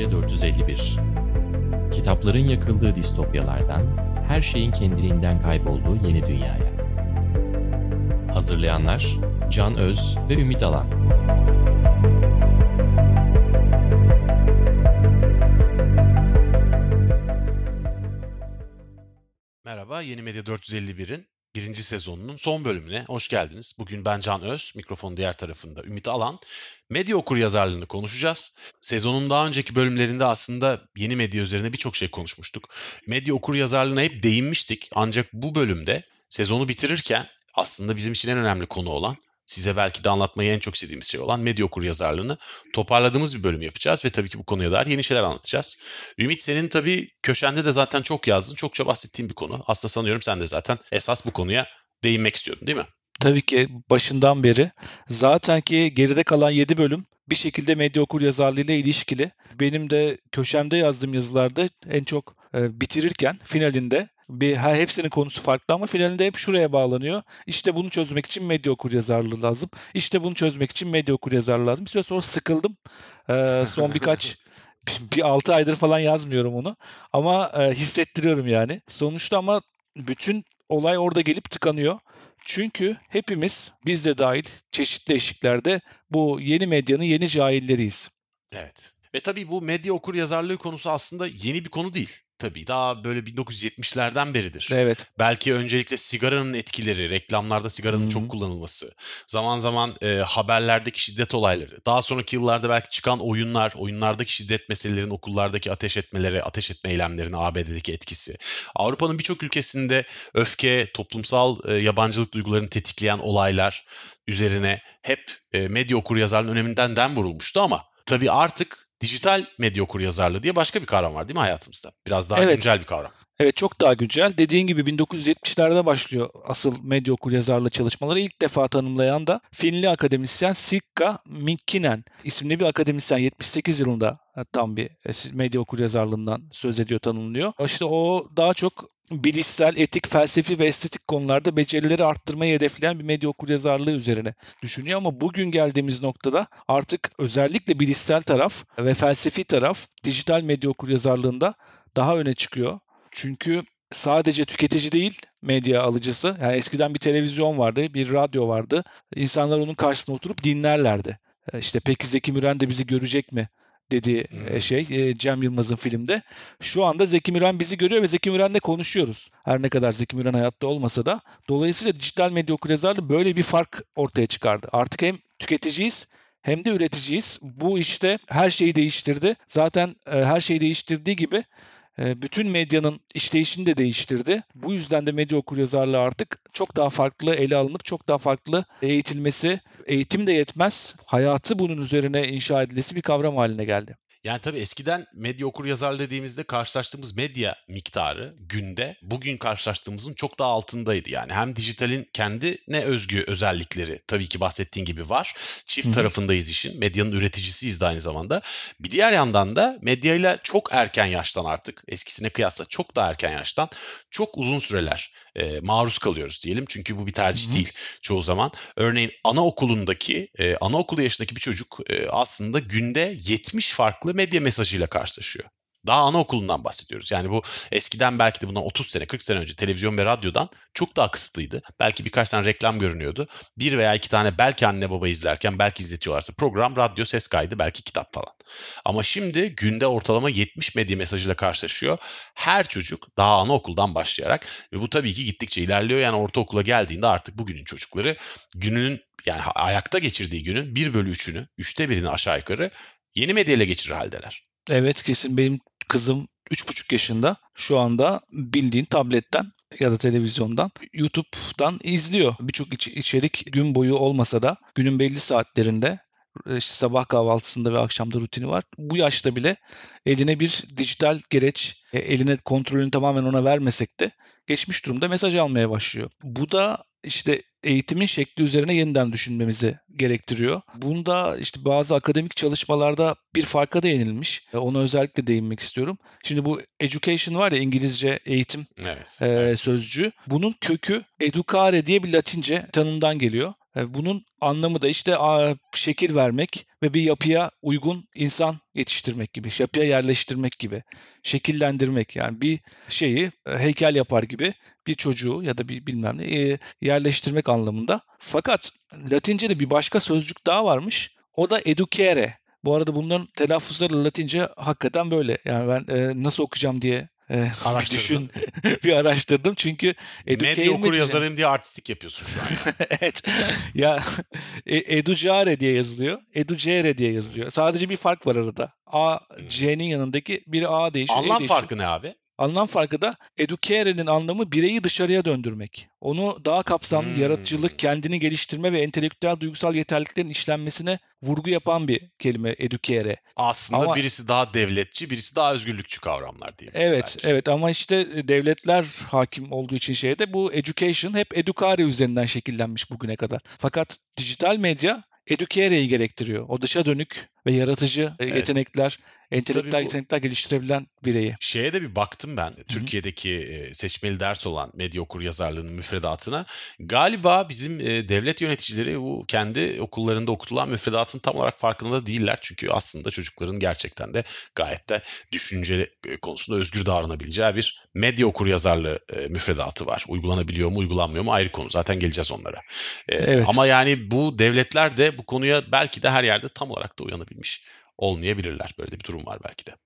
Medya 451 Kitapların yakıldığı distopyalardan, her şeyin kendiliğinden kaybolduğu yeni dünyaya. Hazırlayanlar Can Öz ve Ümit Alan. Merhaba, Yeni Medya 451'in birinci sezonunun son bölümüne hoş geldiniz. Bugün ben Can Öz, mikrofonun diğer tarafında Ümit Alan. Medya okur yazarlığını konuşacağız. Sezonun daha önceki bölümlerinde aslında yeni medya üzerine birçok şey konuşmuştuk. Medya okur yazarlığına hep değinmiştik. Ancak bu bölümde sezonu bitirirken aslında bizim için en önemli konu olan size belki de anlatmayı en çok istediğimiz şey olan medya okur yazarlığını toparladığımız bir bölüm yapacağız ve tabii ki bu konuya dair yeni şeyler anlatacağız. Ümit senin tabii köşende de zaten çok yazdın, çokça bahsettiğin bir konu. Aslında sanıyorum sen de zaten esas bu konuya değinmek istiyordun değil mi? Tabii ki başından beri. Zaten ki geride kalan 7 bölüm bir şekilde medya okur yazarlığıyla ilişkili. Benim de köşemde yazdığım yazılarda en çok e, bitirirken finalinde bir her hepsinin konusu farklı ama finalinde hep şuraya bağlanıyor. İşte bunu çözmek için medya okur yazarlığı lazım. İşte bunu çözmek için medya okur yazarlığı lazım. Bir süre sonra sıkıldım. Ee, son birkaç bir 6 aydır falan yazmıyorum onu. Ama e, hissettiriyorum yani. Sonuçta ama bütün olay orada gelip tıkanıyor. Çünkü hepimiz biz de dahil çeşitli eşiklerde bu yeni medyanın yeni cahilleriyiz. Evet. Ve tabii bu medya okur yazarlığı konusu aslında yeni bir konu değil. Tabii daha böyle 1970'lerden beridir. Evet. Belki öncelikle sigaranın etkileri, reklamlarda sigaranın Hı-hı. çok kullanılması, zaman zaman e, haberlerdeki şiddet olayları, daha sonraki yıllarda belki çıkan oyunlar, oyunlardaki şiddet meselelerin okullardaki ateş etmeleri, ateş etme eylemlerinin ABD'deki etkisi. Avrupa'nın birçok ülkesinde öfke, toplumsal e, yabancılık duygularını tetikleyen olaylar üzerine hep e, medya okur yazarlığının öneminden den vurulmuştu ama tabii artık dijital medya okur yazarlığı diye başka bir kavram var değil mi hayatımızda? Biraz daha Evet. güncel bir kavram. Evet çok daha güncel. Dediğin gibi 1970'lerde başlıyor asıl medya okur yazarlığı çalışmaları. İlk defa tanımlayan da Finli akademisyen Sirkka Minkkinen isimli bir akademisyen 78 yılında tam bir e, medya okur yazarlığından söz ediyor tanımlıyor. İşte o daha çok bilişsel, etik, felsefi ve estetik konularda becerileri arttırmayı hedefleyen bir medya yazarlığı üzerine düşünüyor ama bugün geldiğimiz noktada artık özellikle bilişsel taraf ve felsefi taraf dijital medya yazarlığında daha öne çıkıyor. Çünkü sadece tüketici değil medya alıcısı. Yani eskiden bir televizyon vardı, bir radyo vardı. İnsanlar onun karşısına oturup dinlerlerdi. E, İşte peki Zeki Müren de bizi görecek mi? Dediği e, Hmm. şey e, Cem Yılmaz'ın filmde. Şu anda Zeki Müren bizi görüyor ve Zeki Müren'le konuşuyoruz. Her ne kadar Zeki Müren hayatta olmasa da. Dolayısıyla dijital medya okuryazarlığı böyle bir fark ortaya çıkardı. Artık hem tüketiciyiz hem de üreticiyiz. Bu işte her şeyi değiştirdi. Zaten e, her şeyi değiştirdiği gibi bütün medyanın işleyişini de değiştirdi. Bu yüzden de medya okuryazarlığı artık çok daha farklı ele alınıp çok daha farklı eğitilmesi, eğitim de yetmez, hayatı bunun üzerine inşa edilmesi bir kavram haline geldi. Yani tabii eskiden medya okur yazar dediğimizde karşılaştığımız medya miktarı günde bugün karşılaştığımızın çok daha altındaydı. Yani hem dijitalin kendine özgü özellikleri tabii ki bahsettiğin gibi var. Çift Hı hı. tarafındayız işin. Medyanın üreticisiyiz de aynı zamanda. Bir diğer yandan da medyayla çok erken yaştan artık eskisine kıyasla çok daha erken yaştan çok uzun süreler e, maruz kalıyoruz diyelim. Çünkü bu bir tercih Hı hı. değil çoğu zaman. Örneğin anaokulundaki, e, anaokulu yaşındaki bir çocuk e, aslında günde 70 farklı medya mesajıyla karşılaşıyor. Daha anaokulundan bahsediyoruz. Yani bu eskiden belki de bundan 30 sene, 40 sene önce televizyon ve radyodan çok daha kısıtlıydı. Belki birkaç tane reklam görünüyordu. Bir veya iki tane belki anne baba izlerken belki izletiyorlarsa program, radyo, ses kaydı, belki kitap falan. Ama şimdi günde ortalama 70 medya mesajıyla karşılaşıyor. Her çocuk daha anaokuldan başlayarak ve bu tabii ki gittikçe ilerliyor. Yani ortaokula geldiğinde artık bugünün çocukları gününün yani ayakta geçirdiği günün 1 bölü 3'ünü, 3'te birini aşağı yukarı yeni medyayla geçirir haldeler. Evet kesin benim kızım 3,5 yaşında şu anda bildiğin tabletten ya da televizyondan YouTube'dan izliyor. Birçok iç- içerik gün boyu olmasa da günün belli saatlerinde işte sabah kahvaltısında ve akşamda rutini var. Bu yaşta bile eline bir dijital gereç, e, eline kontrolünü tamamen ona vermesek de geçmiş durumda mesaj almaya başlıyor. Bu da işte eğitimin şekli üzerine yeniden düşünmemizi gerektiriyor. Bunda işte bazı akademik çalışmalarda bir farka değinilmiş. E, Ona özellikle değinmek istiyorum. Şimdi bu education var ya İngilizce eğitim Evet. e, evet. sözcüğü. Bunun kökü educare diye bir Latince tanımdan geliyor. E, bunun anlamı da işte şekil vermek ve bir yapıya uygun insan yetiştirmek gibi, yapıya yerleştirmek gibi, şekillendirmek yani bir şeyi e, heykel yapar gibi bir çocuğu ya da bir bilmem ne e, yerleştirmek anlamında. Fakat Latince'de bir başka sözcük daha varmış. O da educere. Bu arada bunların telaffuzları Latince hakikaten böyle. Yani ben nasıl okuyacağım diye bir düşün bir araştırdım çünkü medya okur yazarım diye artistik yapıyorsun şu an. evet. ya e, educare diye yazılıyor. Educere diye yazılıyor. Sadece bir fark var arada. A hmm. C'nin yanındaki bir A değişiyor. Anlam e farkı ne abi? Anlam farkı da educare'nin anlamı bireyi dışarıya döndürmek. Onu daha kapsamlı hmm. yaratıcılık, kendini geliştirme ve entelektüel duygusal yeterliliklerin işlenmesine vurgu yapan bir kelime educare. Aslında ama, birisi daha devletçi, birisi daha özgürlükçü kavramlar diye. Evet, belki. evet ama işte devletler hakim olduğu için şeyde bu education hep educare üzerinden şekillenmiş bugüne kadar. Fakat dijital medya educare'yi gerektiriyor. O dışa dönük ve yaratıcı evet. yetenekler, entelektüel yetenekler geliştirebilen bireyi. Şeye de bir baktım ben. Hı-hı. Türkiye'deki e, seçmeli ders olan medya okur yazarlığının müfredatına. Galiba bizim e, devlet yöneticileri bu kendi okullarında okutulan müfredatın tam olarak farkında değiller. Çünkü aslında çocukların gerçekten de gayet de düşünce e, konusunda özgür davranabileceği bir medya okur yazarlığı müfredatı var. Uygulanabiliyor mu, uygulanmıyor mu ayrı konu. Zaten geleceğiz onlara. Evet. Ama yani bu devletler de bu konuya belki de her yerde tam olarak da uyanabilir ulaşabilmiş olmayabilirler. Böyle bir durum var belki de.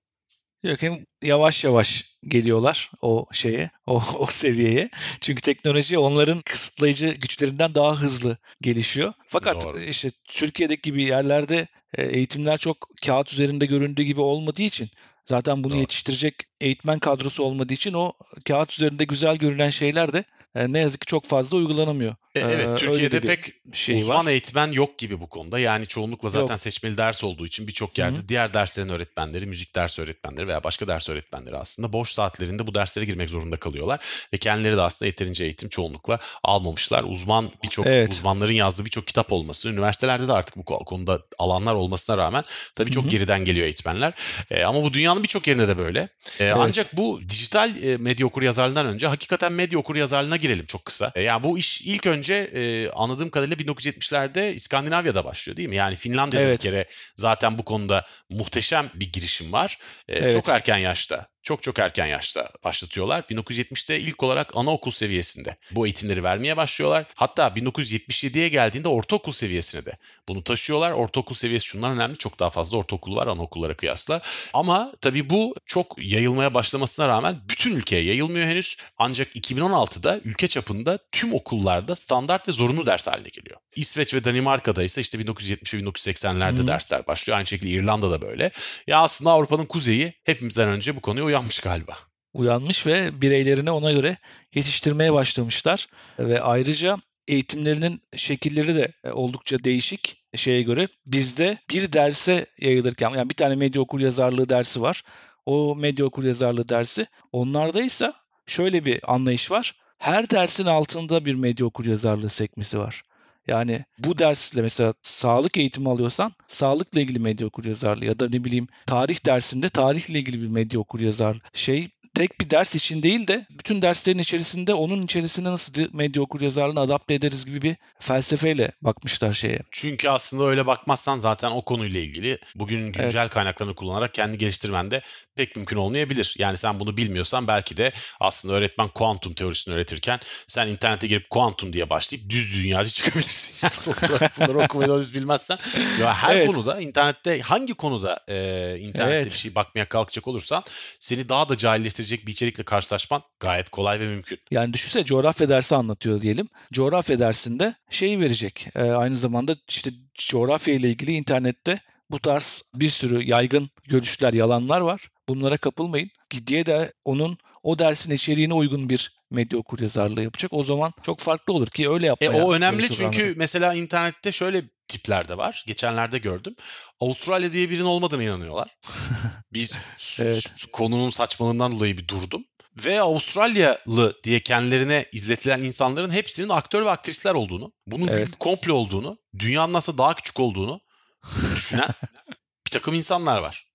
Yok hem yavaş yavaş geliyorlar o şeye, o, o seviyeye. Çünkü teknoloji onların kısıtlayıcı güçlerinden daha hızlı gelişiyor. Fakat Doğru. işte Türkiye'deki gibi yerlerde e, eğitimler çok kağıt üzerinde göründüğü gibi olmadığı için zaten bunu Doğru. yetiştirecek eğitmen kadrosu olmadığı için o kağıt üzerinde güzel görünen şeyler de e, ne yazık ki çok fazla uygulanamıyor. E, evet, ee, Türkiye'de pek şey uzman var. eğitmen yok gibi bu konuda. Yani çoğunlukla zaten yok. seçmeli ders olduğu için birçok yerde Hı-hı. diğer derslerin öğretmenleri, müzik ders öğretmenleri veya başka ders öğretmenleri aslında boş saatlerinde bu derslere girmek zorunda kalıyorlar ve kendileri de aslında yeterince eğitim çoğunlukla almamışlar. Uzman birçok evet. uzmanların yazdığı birçok kitap olması, üniversitelerde de artık bu konuda alanlar olmasına rağmen tabii çok Hı-hı. geriden geliyor eğitmenler. E, ama bu dünyanın birçok yerinde de böyle. E, evet. Ancak bu dijital e, medya okur yazarlığından önce hakikaten medya okur yazarlığına girelim çok kısa. E, yani bu iş ilk önce e, anladığım kadarıyla 1970'lerde İskandinavya'da başlıyor değil mi? Yani Finlandiya'da evet. bir kere zaten bu konuda muhteşem bir girişim var. E, evet. Çok erken yaşta çok çok erken yaşta başlatıyorlar. 1970'te ilk olarak anaokul seviyesinde bu eğitimleri vermeye başlıyorlar. Hatta 1977'ye geldiğinde ortaokul seviyesine de bunu taşıyorlar. Ortaokul seviyesi şundan önemli. Çok daha fazla ortaokul var anaokullara kıyasla. Ama tabii bu çok yayılmaya başlamasına rağmen bütün ülkeye yayılmıyor henüz. Ancak 2016'da ülke çapında tüm okullarda standart ve zorunlu ders haline geliyor. İsveç ve Danimarka'da ise işte 1970 ve 1980'lerde hmm. dersler başlıyor. Aynı şekilde İrlanda'da böyle. Ya aslında Avrupa'nın kuzeyi hepimizden önce bu konuya uyanmış galiba. Uyanmış ve bireylerini ona göre yetiştirmeye başlamışlar. Ve ayrıca eğitimlerinin şekilleri de oldukça değişik şeye göre. Bizde bir derse yayılırken yani bir tane medya okur yazarlığı dersi var. O medya okur yazarlığı dersi. Onlarda ise şöyle bir anlayış var. Her dersin altında bir medya okur yazarlığı sekmesi var. Yani bu dersle mesela sağlık eğitimi alıyorsan sağlıkla ilgili medya okuryazarlığı ya da ne bileyim tarih dersinde tarihle ilgili bir medya okuryazarlığı şey tek bir ders için değil de bütün derslerin içerisinde onun içerisinde nasıl medya okur yazarlığını adapte ederiz gibi bir felsefeyle bakmışlar şeye. Çünkü aslında öyle bakmazsan zaten o konuyla ilgili bugün güncel evet. kaynaklarını kullanarak kendi geliştirmen de pek mümkün olmayabilir. Yani sen bunu bilmiyorsan belki de aslında öğretmen kuantum teorisini öğretirken sen internete girip kuantum diye başlayıp düz dünyacı çıkabilirsin. Yani sonuçta bunları okumayı da bilmezsen. Ya her evet. konuda internette hangi konuda e, internette evet. bir şey bakmaya kalkacak olursan seni daha da cahilleştirecek gerektirecek bir içerikle karşılaşman gayet kolay ve mümkün. Yani düşünsene coğrafya dersi anlatıyor diyelim. Coğrafya dersinde şeyi verecek. E, aynı zamanda işte coğrafya ile ilgili internette bu tarz bir sürü yaygın görüşler, yalanlar var. Bunlara kapılmayın. Diye de onun o dersin içeriğine uygun bir medya okur yazarlığı yapacak. O zaman çok farklı olur ki öyle yapmaya. E, o önemli çünkü anladım. mesela internette şöyle tipler de var. Geçenlerde gördüm. Avustralya diye birinin olmadığını inanıyorlar. Biz evet. konunun saçmalığından dolayı bir durdum. Ve Avustralyalı diye kendilerine izletilen insanların hepsinin aktör ve aktrisler olduğunu, bunun evet. bir komplo olduğunu, dünyanın nasıl daha küçük olduğunu düşünen bir takım insanlar var.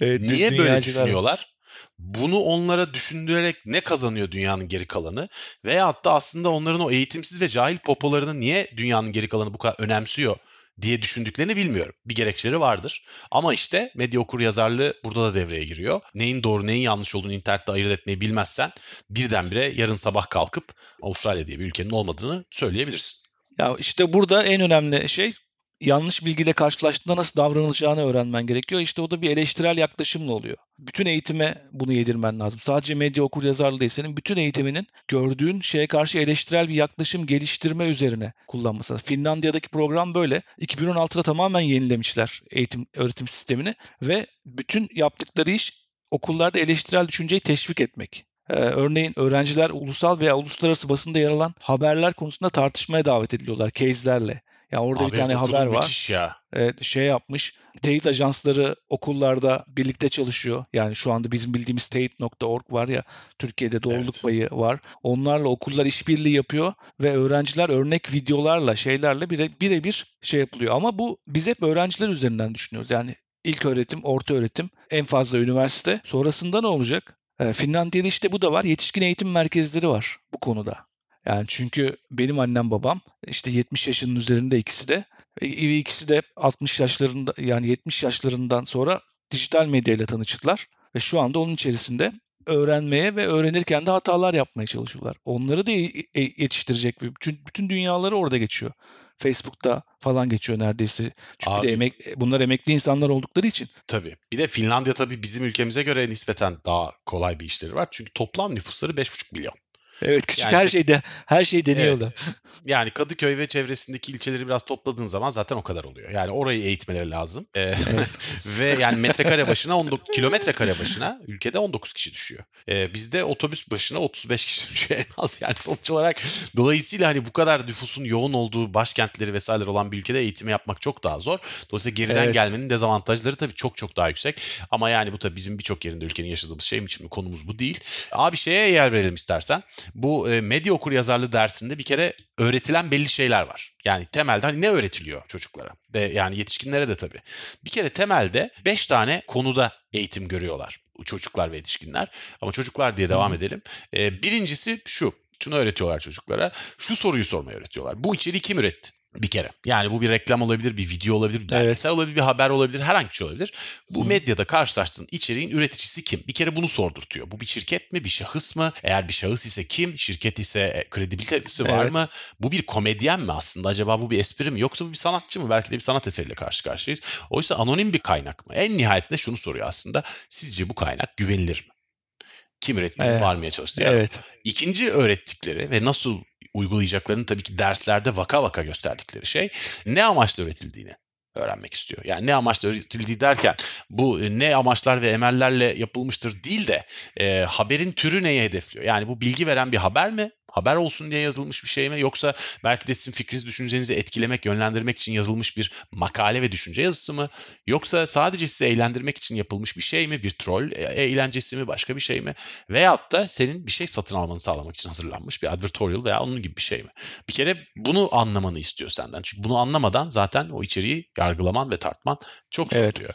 evet, Niye böyle düşünüyorlar? Bunu onlara düşündürerek ne kazanıyor dünyanın geri kalanı? Veyahut da aslında onların o eğitimsiz ve cahil popolarını niye dünyanın geri kalanı bu kadar önemsiyor diye düşündüklerini bilmiyorum. Bir gerekçeleri vardır. Ama işte medya okur yazarlığı burada da devreye giriyor. Neyin doğru neyin yanlış olduğunu internette ayırt etmeyi bilmezsen birdenbire yarın sabah kalkıp Avustralya diye bir ülkenin olmadığını söyleyebilirsin. Ya işte burada en önemli şey yanlış bilgiyle karşılaştığında nasıl davranılacağını öğrenmen gerekiyor. İşte o da bir eleştirel yaklaşımla oluyor. Bütün eğitime bunu yedirmen lazım. Sadece medya okur yazarlı değil. Senin bütün eğitiminin gördüğün şeye karşı eleştirel bir yaklaşım geliştirme üzerine kullanması. Finlandiya'daki program böyle. 2016'da tamamen yenilemişler eğitim öğretim sistemini ve bütün yaptıkları iş okullarda eleştirel düşünceyi teşvik etmek. Ee, örneğin öğrenciler ulusal veya uluslararası basında yer alan haberler konusunda tartışmaya davet ediliyorlar case'lerle. Yani orada Abi bir tane haber var. Ya. Evet, şey yapmış. Teyit ajansları okullarda birlikte çalışıyor. Yani şu anda bizim bildiğimiz teyit.org var ya Türkiye'de doğruluk Evet. payı var. Onlarla okullar işbirliği yapıyor ve öğrenciler örnek videolarla şeylerle bire, birebir şey yapılıyor. Ama bu biz hep öğrenciler üzerinden düşünüyoruz. Yani ilk öğretim, orta öğretim, en fazla üniversite. Sonrasında ne olacak? Finlandiya'da işte bu da var. Yetişkin eğitim merkezleri var bu konuda. Yani çünkü benim annem babam işte 70 yaşının üzerinde ikisi de e, ikisi de 60 yaşlarında yani 70 yaşlarından sonra dijital medyayla tanıştılar ve şu anda onun içerisinde öğrenmeye ve öğrenirken de hatalar yapmaya çalışıyorlar. Onları da e- yetiştirecek bir çünkü bütün dünyaları orada geçiyor. Facebook'ta falan geçiyor neredeyse. Çünkü Abi- de emek bunlar emekli insanlar oldukları için. Tabii. Bir de Finlandiya tabii bizim ülkemize göre nispeten daha kolay bir işleri var. Çünkü toplam nüfusları 5,5 milyon. Evet küçük Yani her işte- şeyde her şey deniyorlar. Yani Kadıköy ve çevresindeki ilçeleri biraz topladığın zaman zaten o kadar oluyor. Yani orayı eğitmeleri lazım. Ee, ve yani metrekare başına 19 kilometre kare başına ülkede 19 kişi düşüyor. Ee, bizde otobüs başına 35 kişi düşüyor en az. Yani sonuç olarak dolayısıyla hani bu kadar nüfusun yoğun olduğu başkentleri vesaire olan bir ülkede eğitimi yapmak çok daha zor. Dolayısıyla geriden Evet. gelmenin dezavantajları tabii çok çok daha yüksek. Ama yani bu tabii bizim birçok yerinde ülkenin yaşadığımız şey mi şimdi konumuz bu değil. Abi şeye yer verelim istersen. Bu e, medya okur yazarlığı dersinde bir kere öğretilen belli şeyler var. Yani temelde hani ne öğretiliyor çocuklara ve yani yetişkinlere de tabii. Bir kere temelde 5 tane konuda eğitim görüyorlar çocuklar ve yetişkinler. Ama çocuklar diye devam edelim. E, birincisi şu. Şunu öğretiyorlar çocuklara. Şu soruyu sormayı öğretiyorlar. Bu içeriği kim üretti? Bir kere. Yani bu bir reklam olabilir, bir video olabilir, bir Evet. belgesel olabilir, bir haber olabilir, herhangi bir şey olabilir. Bu Hı. medyada karşılaştığın içeriğin üreticisi kim? Bir kere bunu sordurtuyor. Bu bir şirket mi, bir şahıs mı? Eğer bir şahıs ise kim? Şirket ise e, kredibilitesi var Evet. mı? Bu bir komedyen mi aslında? Acaba bu bir espri mi? Yoksa bu bir sanatçı mı? Belki de bir sanat eseriyle karşı karşıyayız. Oysa anonim bir kaynak mı? En nihayetinde şunu soruyor aslında. Sizce bu kaynak güvenilir mi? Kim ürettiğini Evet. varmaya çalıştı. Evet. İkinci öğrettikleri ve nasıl uygulayacaklarını tabii ki derslerde vaka vaka gösterdikleri şey ne amaçla üretildiğini öğrenmek istiyor. Yani ne amaçla üretildiği derken bu e, ne amaçlar ve emellerle yapılmıştır değil de e, haberin türü neye hedefliyor? Yani bu bilgi veren bir haber mi? Haber olsun diye yazılmış bir şey mi? Yoksa belki de sizin fikrinizi, düşüncenizi etkilemek, yönlendirmek için yazılmış bir makale ve düşünce yazısı mı? Yoksa sadece sizi eğlendirmek için yapılmış bir şey mi? Bir troll e, eğlencesi mi? Başka bir şey mi? Veyahut da senin bir şey satın almanı sağlamak için hazırlanmış bir advertorial veya onun gibi bir şey mi? Bir kere bunu anlamanı istiyor senden. Çünkü bunu anlamadan zaten o içeriği yargılaman ve tartman çok zor Evet. oluyor.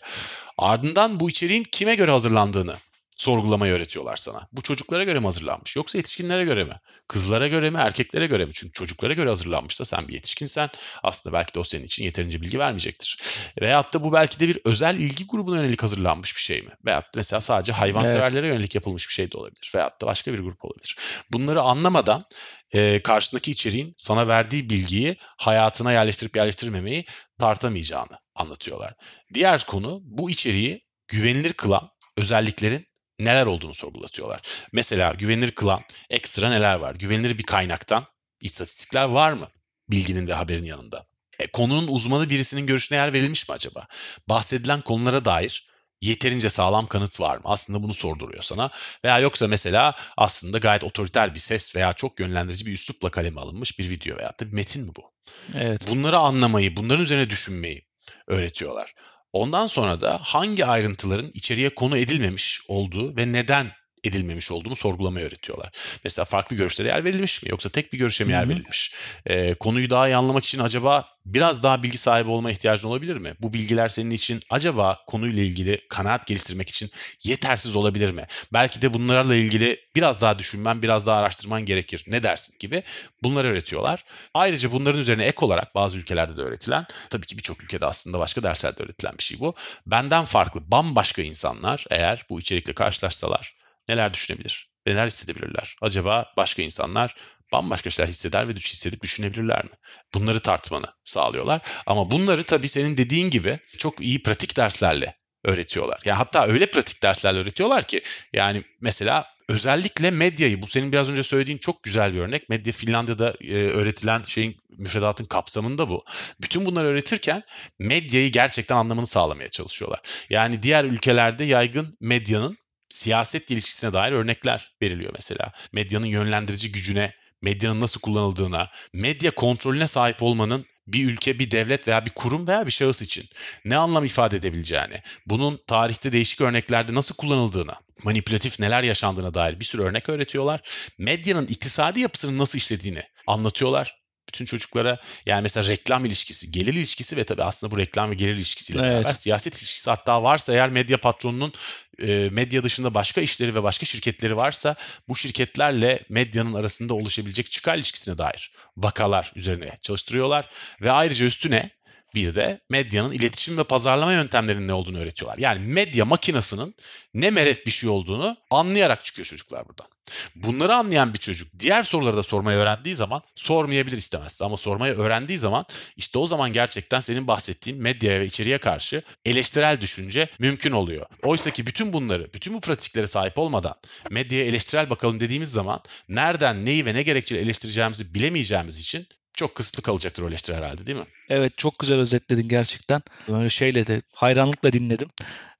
Ardından bu içeriğin kime göre hazırlandığını sorgulamayı öğretiyorlar sana. Bu çocuklara göre mi hazırlanmış yoksa yetişkinlere göre mi? Kızlara göre mi erkeklere göre mi? Çünkü çocuklara göre hazırlanmışsa sen bir yetişkinsen aslında belki de o senin için yeterince bilgi vermeyecektir. Veyahut da bu belki de bir özel ilgi grubuna yönelik hazırlanmış bir şey mi? Veyahut mesela sadece hayvanseverlere yönelik yapılmış bir şey de olabilir. Veyahut da başka bir grup olabilir. Bunları anlamadan e, karşısındaki içeriğin sana verdiği bilgiyi hayatına yerleştirip yerleştirmemeyi tartamayacağını anlatıyorlar. Diğer konu bu içeriği güvenilir kılan özelliklerin neler olduğunu sorgulatıyorlar. Mesela güvenilir kılan ekstra neler var? Güvenilir bir kaynaktan istatistikler var mı? Bilginin ve haberin yanında. E, konunun uzmanı birisinin görüşüne yer verilmiş mi acaba? Bahsedilen konulara dair yeterince sağlam kanıt var mı? Aslında bunu sorduruyor sana. Veya yoksa mesela aslında gayet otoriter bir ses veya çok yönlendirici bir üslupla kaleme alınmış bir video veya da bir metin mi bu? Evet. Bunları anlamayı, bunların üzerine düşünmeyi öğretiyorlar. Ondan sonra da hangi ayrıntıların içeriye konu edilmemiş olduğu ve neden edilmemiş olduğunu sorgulamaya öğretiyorlar. Mesela farklı görüşlere yer verilmiş mi yoksa tek bir görüşe mi yer verilmiş? E, konuyu daha iyi anlamak için acaba biraz daha bilgi sahibi olma ihtiyacın olabilir mi? Bu bilgiler senin için acaba konuyla ilgili kanaat geliştirmek için yetersiz olabilir mi? Belki de bunlarla ilgili biraz daha düşünmen, biraz daha araştırman gerekir. Ne dersin gibi bunları öğretiyorlar. Ayrıca bunların üzerine ek olarak bazı ülkelerde de öğretilen, tabii ki birçok ülkede aslında başka derslerde öğretilen bir şey bu. Benden farklı, bambaşka insanlar eğer bu içerikle karşılaşsalar neler düşünebilir? Neler hissedebilirler? Acaba başka insanlar bambaşka şeyler hisseder ve hissedip düşünebilirler mi? Bunları tartmanı sağlıyorlar. Ama bunları tabii senin dediğin gibi çok iyi pratik derslerle öğretiyorlar. Yani hatta öyle pratik derslerle öğretiyorlar ki yani mesela özellikle medyayı bu senin biraz önce söylediğin çok güzel bir örnek. Medya Finlandiya'da e, öğretilen şeyin müfredatın kapsamında bu. Bütün bunları öğretirken medyayı gerçekten anlamını sağlamaya çalışıyorlar. Yani diğer ülkelerde yaygın medyanın siyaset ilişkisine dair örnekler veriliyor mesela. Medyanın yönlendirici gücüne, medyanın nasıl kullanıldığına, medya kontrolüne sahip olmanın bir ülke, bir devlet veya bir kurum veya bir şahıs için ne anlam ifade edebileceğini, bunun tarihte değişik örneklerde nasıl kullanıldığına, manipülatif neler yaşandığına dair bir sürü örnek öğretiyorlar. Medyanın iktisadi yapısının nasıl işlediğini anlatıyorlar bütün çocuklara yani mesela reklam ilişkisi, gelir ilişkisi ve tabii aslında bu reklam ve gelir ilişkisiyle evet. beraber siyaset ilişkisi hatta varsa eğer medya patronunun e, medya dışında başka işleri ve başka şirketleri varsa bu şirketlerle medyanın arasında oluşabilecek çıkar ilişkisine dair vakalar üzerine çalıştırıyorlar ve ayrıca üstüne bir de medyanın iletişim ve pazarlama yöntemlerinin ne olduğunu öğretiyorlar. Yani medya makinasının ne meret bir şey olduğunu anlayarak çıkıyor çocuklar buradan. Bunları anlayan bir çocuk diğer soruları da sormayı öğrendiği zaman sormayabilir istemezse ama sormayı öğrendiği zaman işte o zaman gerçekten senin bahsettiğin medyaya ve içeriye karşı eleştirel düşünce mümkün oluyor. Oysa ki bütün bunları, bütün bu pratiklere sahip olmadan medyaya eleştirel bakalım dediğimiz zaman nereden neyi ve ne gerekçeyle eleştireceğimizi bilemeyeceğimiz için çok kısıtlı kalacaktır o eleştiri herhalde değil mi? Evet çok güzel özetledin gerçekten. Böyle şeyle de hayranlıkla dinledim.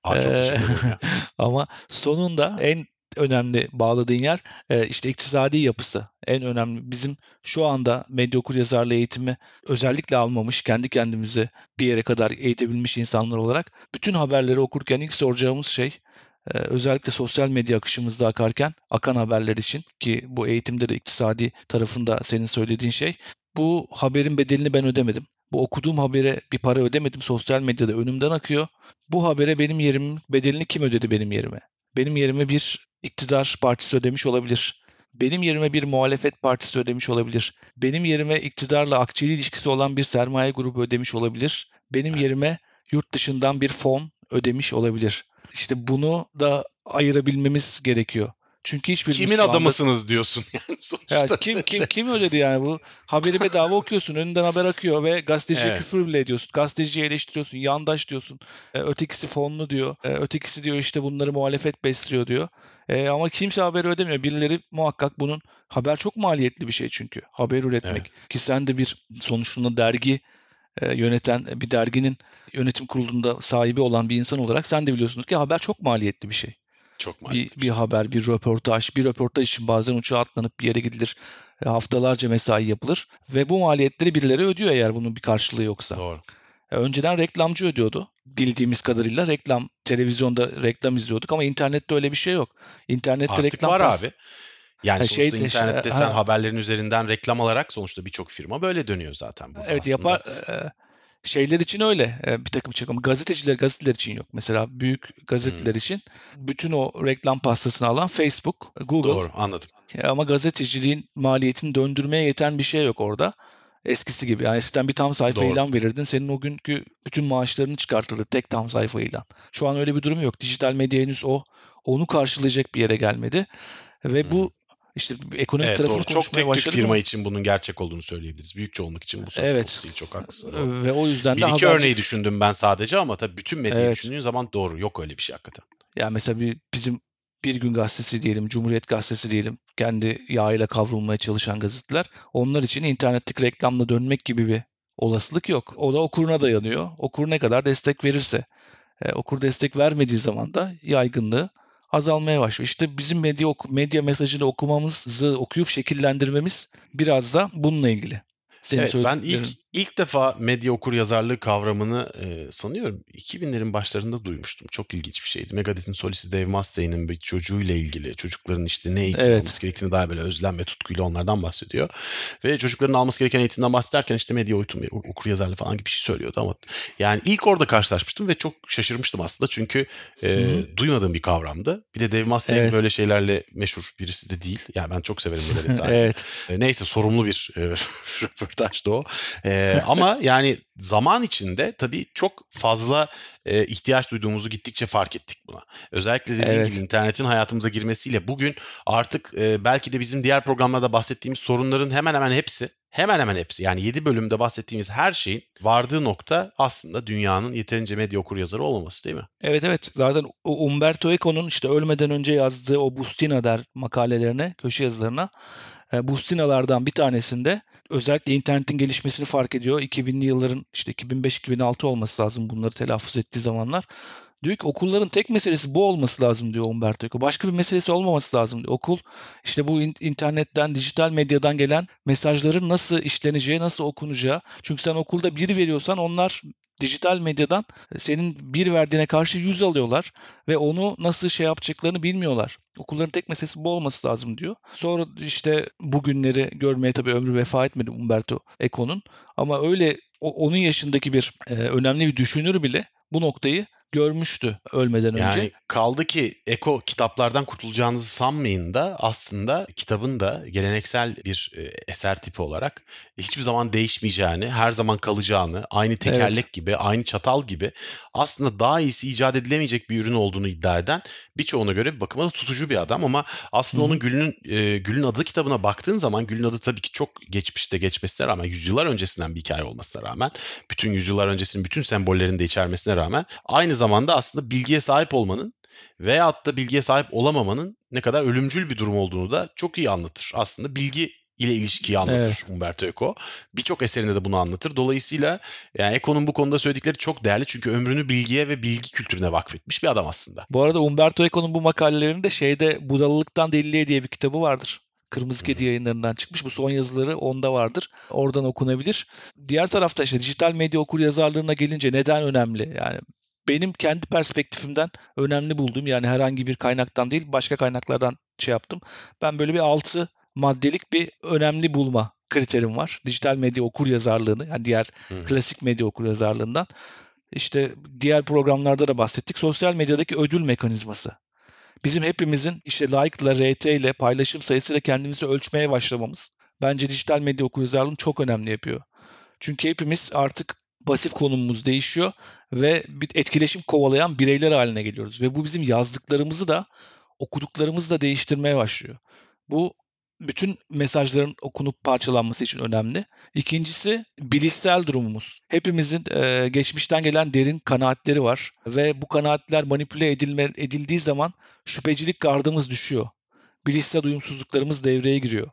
Aa, çok ee, Ama sonunda en önemli bağladığın yer e, işte iktisadi yapısı. En önemli bizim şu anda medya okur yazarlığı eğitimi özellikle almamış, kendi kendimizi bir yere kadar eğitebilmiş insanlar olarak bütün haberleri okurken ilk soracağımız şey e, özellikle sosyal medya akışımızda akarken akan haberler için ki bu eğitimde de iktisadi tarafında senin söylediğin şey bu haberin bedelini ben ödemedim. Bu okuduğum habere bir para ödemedim. Sosyal medyada önümden akıyor. Bu habere benim yerim bedelini kim ödedi benim yerime? Benim yerime bir iktidar partisi ödemiş olabilir. Benim yerime bir muhalefet partisi ödemiş olabilir. Benim yerime iktidarla akçeli ilişkisi olan bir sermaye grubu ödemiş olabilir. Benim evet. yerime yurt dışından bir fon ödemiş olabilir. İşte bunu da ayırabilmemiz gerekiyor. Çünkü hiçbir Kimin adamısınız anda... diyorsun yani sonuçta. Ya kim kim kim öyle dedi yani bu haberi bedava okuyorsun önünden haber akıyor ve gazeteciye evet. küfür bile ediyorsun. Gazeteciyi eleştiriyorsun, yandaş diyorsun. E, ötekisi fonlu diyor. E, ötekisi diyor işte bunları muhalefet besliyor diyor. E, ama kimse haberi ödemiyor. Birileri muhakkak bunun haber çok maliyetli bir şey çünkü. Haber üretmek. Evet. Ki sen de bir sonuçta dergi e, yöneten bir derginin yönetim kurulunda sahibi olan bir insan olarak sen de biliyorsun ki haber çok maliyetli bir şey. Çok bir, bir haber, bir röportaj, bir röportaj için bazen uçağa atlanıp bir yere gidilir. E, haftalarca mesai yapılır ve bu maliyetleri birileri ödüyor eğer bunun bir karşılığı yoksa. Doğru. E, önceden reklamcı ödüyordu. Bildiğimiz kadarıyla reklam, televizyonda reklam izliyorduk ama internette öyle bir şey yok. İnternette Artık reklam var pas... abi. Yani ha, sonuçta şey, internette sen ha, haberlerin üzerinden reklam alarak sonuçta birçok firma böyle dönüyor zaten. Evet aslında. yapar. E, şeyler için öyle e, bir takım ama gazeteciler gazeteler için yok. Mesela büyük gazeteler hmm. için bütün o reklam pastasını alan Facebook, Google. Doğru anladım. E, ama gazeteciliğin maliyetini döndürmeye yeten bir şey yok orada. Eskisi gibi. Yani eskiden bir tam sayfa Doğru. ilan verirdin. Senin o günkü bütün maaşlarını çıkartırdı tek tam sayfa ilan. Şu an öyle bir durum yok. Dijital medya henüz o onu karşılayacak bir yere gelmedi. Ve hmm. bu işte ekonomik evet, tarafını doğru. Çok tek başladık. firma ama... için bunun gerçek olduğunu söyleyebiliriz. Büyük çoğunluk için bu söz evet. değil. Çok haklısın. Doğru. Ve o yüzden bir de iki haberci... örneği düşündüm ben sadece ama tabii bütün medyayı evet. düşündüğün zaman doğru. Yok öyle bir şey hakikaten. Ya mesela bir, bizim bir gün gazetesi diyelim, Cumhuriyet gazetesi diyelim, kendi yağıyla kavrulmaya çalışan gazeteler. Onlar için internetteki reklamla dönmek gibi bir olasılık yok. O da okuruna dayanıyor. Okur ne kadar destek verirse. E, okur destek vermediği zaman da yaygınlığı azalmaya başlıyor. İşte bizim medya medya mesajını okumamızı okuyup şekillendirmemiz biraz da bununla ilgili. Senin evet, ben ilk ilk defa medya okur yazarlığı kavramını e, sanıyorum 2000'lerin başlarında duymuştum. Çok ilginç bir şeydi. Megadeth'in solisti Dave Mustaine'in bir çocuğuyla ilgili çocukların işte ne eğitim evet. alması gerektiğini daha böyle özlem ve tutkuyla onlardan bahsediyor. Ve çocukların alması gereken eğitimden bahsederken işte medya oyutum, okur yazarlığı falan gibi bir şey söylüyordu ama yani ilk orada karşılaşmıştım ve çok şaşırmıştım aslında çünkü e, duymadığım bir kavramdı. Bir de Dave Mustaine evet. böyle şeylerle meşhur birisi de değil. Yani ben çok severim Megadeth'i. evet. E, neyse sorumlu bir e, röportajdı o. E, ama yani zaman içinde tabii çok fazla e, ihtiyaç duyduğumuzu gittikçe fark ettik buna. Özellikle dediğim evet. gibi internetin hayatımıza girmesiyle bugün artık e, belki de bizim diğer programlarda bahsettiğimiz sorunların hemen hemen hepsi hemen hemen hepsi yani 7 bölümde bahsettiğimiz her şeyin vardığı nokta aslında dünyanın yeterince medya okur yazarı olmaması değil mi? Evet evet zaten Umberto Eco'nun işte ölmeden önce yazdığı o Bustina der makalelerine, köşe yazılarına Bustinalardan bir tanesinde özellikle internetin gelişmesini fark ediyor. 2000'li yılların işte 2005-2006 olması lazım bunları telaffuz ettiği zamanlar. Diyor ki okulların tek meselesi bu olması lazım diyor Umberto Eco. Başka bir meselesi olmaması lazım diyor. Okul işte bu internetten, dijital medyadan gelen mesajların nasıl işleneceği, nasıl okunacağı. Çünkü sen okulda bir veriyorsan onlar dijital medyadan senin bir verdiğine karşı yüz alıyorlar ve onu nasıl şey yapacaklarını bilmiyorlar. Okulların tek meselesi bu olması lazım diyor. Sonra işte bugünleri görmeye tabii ömrü vefa etmedi Umberto Eco'nun ama öyle onun yaşındaki bir e, önemli bir düşünür bile bu noktayı görmüştü ölmeden önce. Yani kaldı ki Eko kitaplardan kurtulacağınızı sanmayın da aslında kitabın da geleneksel bir e, eser tipi olarak hiçbir zaman değişmeyeceğini, her zaman kalacağını, aynı tekerlek evet. gibi, aynı çatal gibi aslında daha iyisi icat edilemeyecek bir ürün olduğunu iddia eden birçoğuna göre bir bakıma da tutucu bir adam ama aslında Hı-hı. onun Gül'ün e, Gül'ün adı kitabına baktığın zaman Gül'ün adı tabii ki çok geçmişte geçmesine rağmen yüzyıllar öncesinden bir hikaye olmasına rağmen bütün yüzyıllar öncesinin bütün sembollerini de içermesine rağmen aynı zamanda aslında bilgiye sahip olmanın veyahut da bilgiye sahip olamamanın ne kadar ölümcül bir durum olduğunu da çok iyi anlatır. Aslında bilgi ile ilişkiyi anlatır evet. Umberto Eco. Birçok eserinde de bunu anlatır. Dolayısıyla yani Eco'nun bu konuda söyledikleri çok değerli çünkü ömrünü bilgiye ve bilgi kültürüne vakfetmiş bir adam aslında. Bu arada Umberto Eco'nun bu makalelerinde şeyde Budalılıktan Deliliğe diye bir kitabı vardır. Kırmızı Kedi yayınlarından çıkmış. Bu son yazıları onda vardır. Oradan okunabilir. Diğer tarafta işte dijital medya okur yazarlığına gelince neden önemli? Yani benim kendi perspektifimden önemli bulduğum yani herhangi bir kaynaktan değil başka kaynaklardan şey yaptım. Ben böyle bir altı maddelik bir önemli bulma kriterim var. Dijital medya okur yazarlığını yani diğer hmm. klasik medya okur yazarlığından. İşte diğer programlarda da bahsettik. Sosyal medyadaki ödül mekanizması. Bizim hepimizin işte like ile, RT ile, paylaşım sayısıyla kendimizi ölçmeye başlamamız bence dijital medya okur yazarlığını çok önemli yapıyor. Çünkü hepimiz artık pasif konumumuz değişiyor ve bir etkileşim kovalayan bireyler haline geliyoruz. Ve bu bizim yazdıklarımızı da okuduklarımızı da değiştirmeye başlıyor. Bu bütün mesajların okunup parçalanması için önemli. İkincisi bilişsel durumumuz. Hepimizin e, geçmişten gelen derin kanaatleri var ve bu kanaatler manipüle edilme, edildiği zaman şüphecilik gardımız düşüyor. Bilişsel uyumsuzluklarımız devreye giriyor.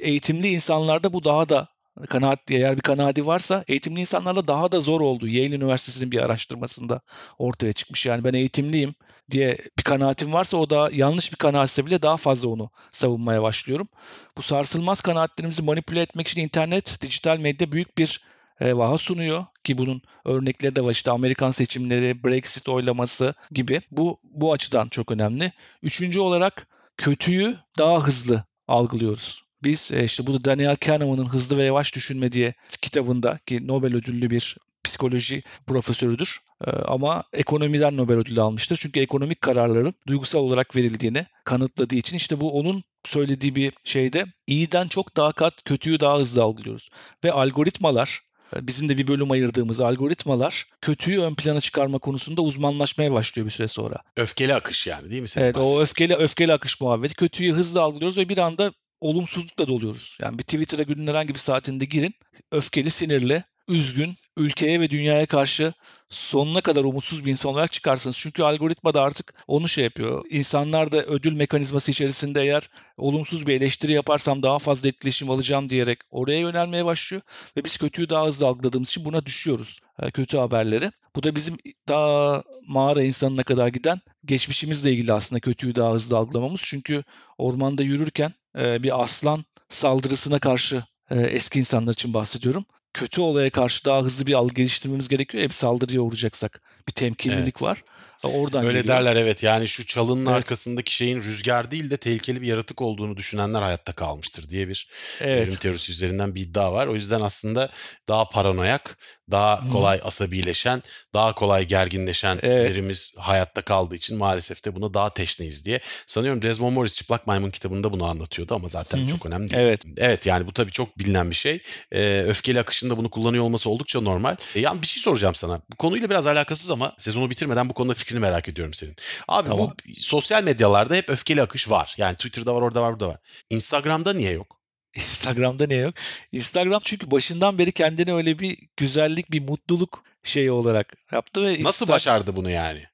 Eğitimli insanlarda bu daha da kanaat eğer bir kanaati varsa eğitimli insanlarla daha da zor oldu. Yale Üniversitesi'nin bir araştırmasında ortaya çıkmış. Yani ben eğitimliyim diye bir kanaatim varsa o da yanlış bir kanaatse bile daha fazla onu savunmaya başlıyorum. Bu sarsılmaz kanaatlerimizi manipüle etmek için internet, dijital medya büyük bir e, vaha sunuyor ki bunun örnekleri de var işte Amerikan seçimleri, Brexit oylaması gibi. Bu bu açıdan çok önemli. Üçüncü olarak kötüyü daha hızlı algılıyoruz. Biz e, işte bu da Daniel Kahneman'ın Hızlı ve Yavaş Düşünme diye kitabında ki Nobel ödüllü bir psikoloji profesörüdür. E, ama ekonomiden Nobel ödülü almıştır. Çünkü ekonomik kararların duygusal olarak verildiğini kanıtladığı için işte bu onun söylediği bir şeyde iyiden çok daha kat kötüyü daha hızlı algılıyoruz. Ve algoritmalar e, bizim de bir bölüm ayırdığımız algoritmalar kötüyü ön plana çıkarma konusunda uzmanlaşmaya başlıyor bir süre sonra. Öfkeli akış yani değil mi? Senin evet o öfkeli öfkeli akış muhabbeti. Kötüyü hızlı algılıyoruz ve bir anda olumsuzlukla doluyoruz. Yani bir Twitter'a günün herhangi bir saatinde girin. Öfkeli, sinirli, üzgün, ülkeye ve dünyaya karşı sonuna kadar umutsuz bir insan olarak çıkarsınız. Çünkü algoritma da artık onu şey yapıyor. İnsanlar da ödül mekanizması içerisinde eğer olumsuz bir eleştiri yaparsam daha fazla etkileşim alacağım diyerek oraya yönelmeye başlıyor. Ve biz kötüyü daha hızlı algıladığımız için buna düşüyoruz. E, kötü haberleri. Bu da bizim daha mağara insanına kadar giden geçmişimizle ilgili aslında kötüyü daha hızlı algılamamız. Çünkü ormanda yürürken e, bir aslan saldırısına karşı e, eski insanlar için bahsediyorum kötü olaya karşı daha hızlı bir algı geliştirmemiz gerekiyor. Hep saldırıya uğrayacaksak. Bir temkinlilik Evet. var. Oradan Öyle geliyor. derler evet yani şu çalının Evet. arkasındaki şeyin rüzgar değil de tehlikeli bir yaratık olduğunu düşünenler hayatta kalmıştır diye bir Evet. evrim teorisi üzerinden bir iddia var. O yüzden aslında daha paranoyak, daha kolay asabileşen, daha kolay gerginleşen Evet. hayatta kaldığı için maalesef de buna daha teşneyiz diye. Sanıyorum Desmond Morris Çıplak Maymun kitabında bunu anlatıyordu ama zaten Hı hı. çok önemli değil. Evet. Evet yani bu tabii çok bilinen bir şey. Ee, öfkeli akışında bunu kullanıyor olması oldukça normal. E, yani bir şey soracağım sana. Bu konuyla biraz alakasız ama sezonu bitirmeden bu konuda fikrini merak ediyorum senin. Abi Tamam. bu sosyal medyalarda hep öfkeli akış var. Yani Twitter'da var, orada var, burada var. Instagram'da niye yok? Instagram'da ne yok? Instagram çünkü başından beri kendini öyle bir güzellik, bir mutluluk şeyi olarak yaptı ve Nasıl başardı bunu yani?